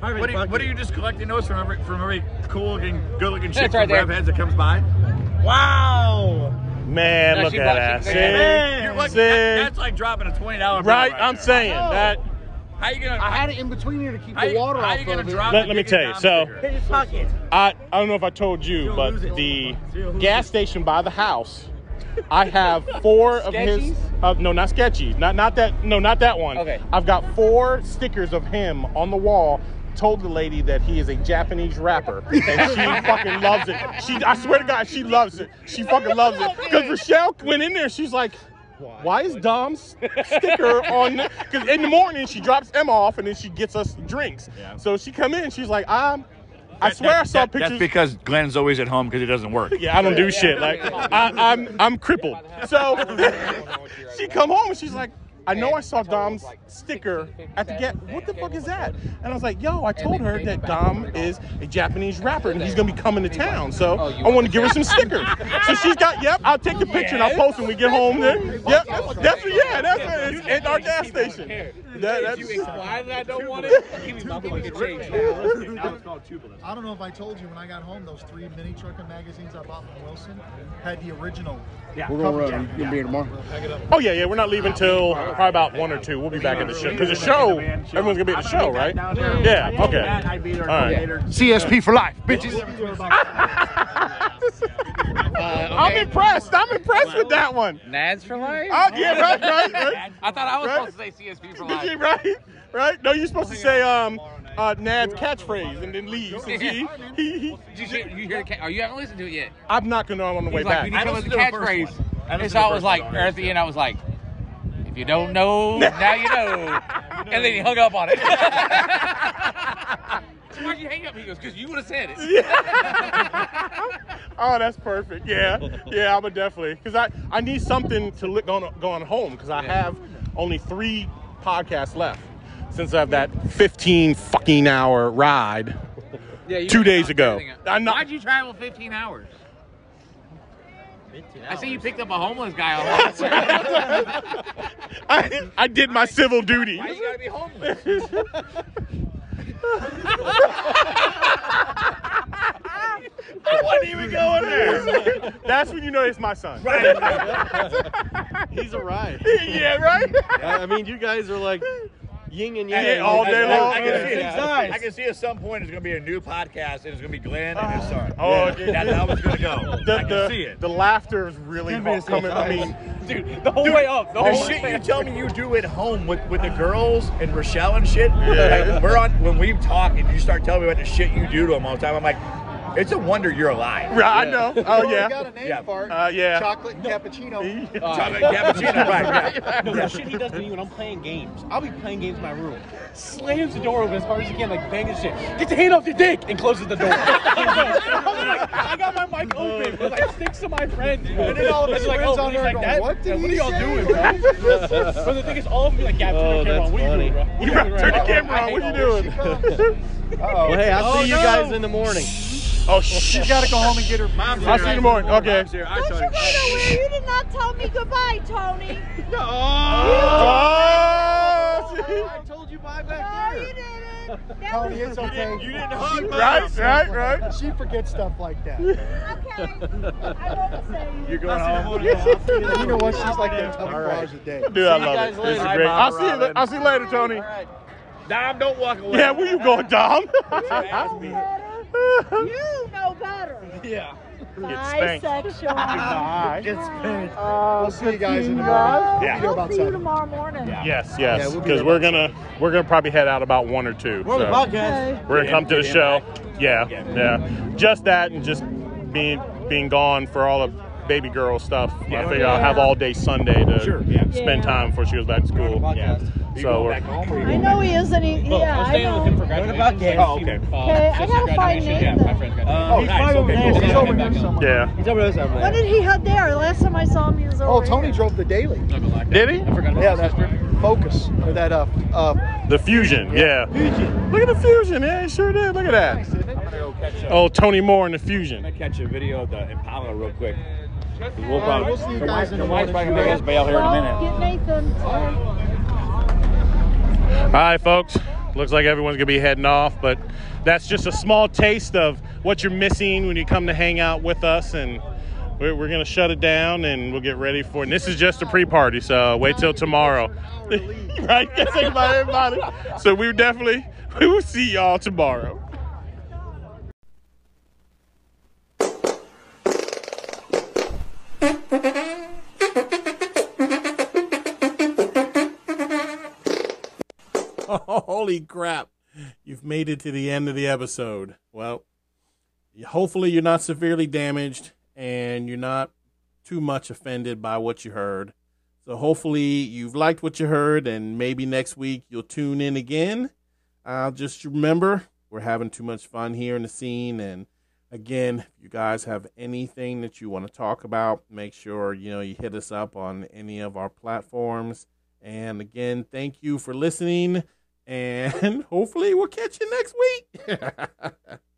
Damn it. What do, you, what are you just collecting notes from every from every cool looking, good looking chick That's right from Rev there. Heads that comes by? Wow! Man, No, look at that. See? Man, you're like, See? that- that's like dropping a twenty dollar bill. Right, Right, I'm there. saying know. that. How you gonna? I had it in between here to keep how the you, water how off you gonna of it. drop? Let- let me tell you, so- sticker? Hit his pocket. I, I don't know if I told you, but the gas station by the house, I have four of his. Uh, no, not sketchy. Not not that. No, not that one. Okay. I've got four stickers of him on the wall. Told the lady that he is a Japanese rapper, and she fucking loves it. She, I swear to God, she loves it. She fucking loves it. Because Rochelle went in there, she's like, why is Dom's sticker on? Because in the morning she drops Emma off and then she gets us drinks. So she come in, she's like, I'm. I That- swear I that- saw that- pictures. That's because Glenn's always at home because it doesn't work. Yeah, I don't do shit. Like I, I'm I'm crippled. So she come home and she's like, I know I saw Dom's sticker at the get. What the fuck is that? And I was like, Yo, I told her that Dom is a Japanese rapper and he's gonna be coming to town. So I want to give her some stickers. So she's got. Yep, I'll take the picture and I'll post when we get home. Then Yep, that's yeah, that's it. It's at our gas station. That, that's, Why that I don't want it? Give me my fucking change. I don't know if I told you when I got home, those three mini trucking magazines I bought from Wilson had the original. Yeah. We're gonna run. You gonna be here tomorrow? Oh yeah, yeah. We're not leaving till probably about one or two. We'll be back at the show because the show, everyone's gonna be at the show, right? Yeah. Okay. All right. CSP for life, bitches. I'm impressed. I'm impressed with that one. Nads for life? Oh yeah, right, right, right. I thought I was Right. supposed to say CSP for Did you, life. right, right. No, you're supposed to say um, uh, Nad's catchphrase and then leave. So he, he, he, you hear, you hear the ca- oh, you haven't listened to it yet? I'm not gonna know on the way like, back. we need to come with the to the catchphrase. I And listened so I was like, one. or at the end, I was like, if you don't know, now you know. And then he hung up on it. Why'd you hang up? He goes, because you would have said it. oh, that's perfect. Yeah, yeah, I'm a definitely because I I need something to look on going home because I have only three podcasts left since I have that 15 fucking hour ride. Yeah, Two days ago. I'm not- Why'd you travel 15 hours? I see you picked up a homeless guy on I, I did my civil duty. Why you gotta be homeless? I wasn't even going there. That's when you know it's my son. Right. He's a ride. yeah, right. I mean, you guys are like yin and yang. Yeah, all day long. I, can see, Yeah. I can see at some point it's going to be a new podcast and it's going to be Glenn and his son. Oh, Yeah, dude. that's how it's going to go. The, I can the, see it. the laughter is really coming. I mean, Dude, the whole way up. The The whole shit you tell me you do at home with, with the girls and Rochelle and shit. Like, we're on when we talk and you start telling me about the shit you do to them all the time. I'm like, it's a wonder you're alive. right, I know. Oh We yeah. got a name Yeah. for it. Uh, yeah. Chocolate and cappuccino. Chocolate cappuccino, right? Yeah. No, the shit he does to me when I'm playing games. I'll be playing games in my room. Slams the door open as hard as he can, like banging shit. Get your hand off your dick and closes the door. I'm like, I got my mic open with like six of my friends. bro. And then all of his It's like, friends oh, on he's there like going, that? "What did Yeah, what are y'all say?" doing, bro? but the thing is, all of them be like, Gab, turn Oh, the camera on. What are you doing, bro? funny. What are You you right, doing turn the camera on. What you doing? Oh, Well, hey, I'll Oh, see you guys in the morning. Oh shit. She got to go home and get her. Mom's I'll here. see you in the morning. Okay. Mom's here. I Don't you you. go nowhere. You did not tell me goodbye, Tony. Oh, see? I told you bye No, back you didn't. That Tony, was it's okay. You didn't hug mom. Right, right, right. She forgets stuff like that. okay. I won't say you. You're going home. you know what? She's like that 24 right. hours a day. Dude, I love guys it. This is great. I'll see you. I'll see you later, Tony. Dom, don't walk away. Yeah, where you going, Dom? know better. You know better. Yeah. Bisexual. spanked. Bisexual. Bye. We'll see you guys in the morning. Yeah. Be here about We'll see you tomorrow morning. Yes, Yeah, yes. we'll be Because there we're gonna we're gonna probably head out about one or two. We're on the podcast. Okay. we're gonna come to the show. Yeah, yeah. Just that and just being being gone for all the baby girl stuff. I figure I'll have all day Sunday to Sure, yeah. spend Yeah. time before she goes back to school. Yeah. So we're- back home or you I know he isn't. He, Well, yeah, I'm I staying with him know. for graduation. Oh, okay. Okay, I gotta find Yeah, my Nathan. friend's Uh, graduation. Oh, he's nice. fine over there. He's Yeah, over back somewhere. Yeah. He's over there somewhere. When did he head there? Last time I saw him, he was over Oh, Tony here. drove the daily. Did he? I forgot about Yeah, that. that Focus. Or that, uh, uh, The fusion, yeah. Fusion. Look at the fusion, yeah, he sure did. Look at that. I'm go catch a, Oh, Tony Moore in the fusion. I'm gonna catch a video of the Impala real quick. We'll, All right, we'll see you guys wife- in the the wife's morning. probably gonna make his bail here in a minute. Get Nathan. All right, folks. Looks like everyone's gonna be heading off, but that's just a small taste of what you're missing when you come to hang out with us, and we're, we're gonna shut it down and we'll get ready for. And this is just a pre-party, so wait till tomorrow. right? Can't think about everybody. So we definitely we will see y'all tomorrow. Holy crap. You've made it to the end of the episode. Well, hopefully you're not severely damaged and you're not too much offended by what you heard. So hopefully you've liked what you heard and maybe next week you'll tune in again. Uh, just remember, we're having too much fun here in the scene and again, if you guys have anything that you want to talk about, make sure you know you hit us up on any of our platforms. And again, thank you for listening and hopefully we'll catch you next week.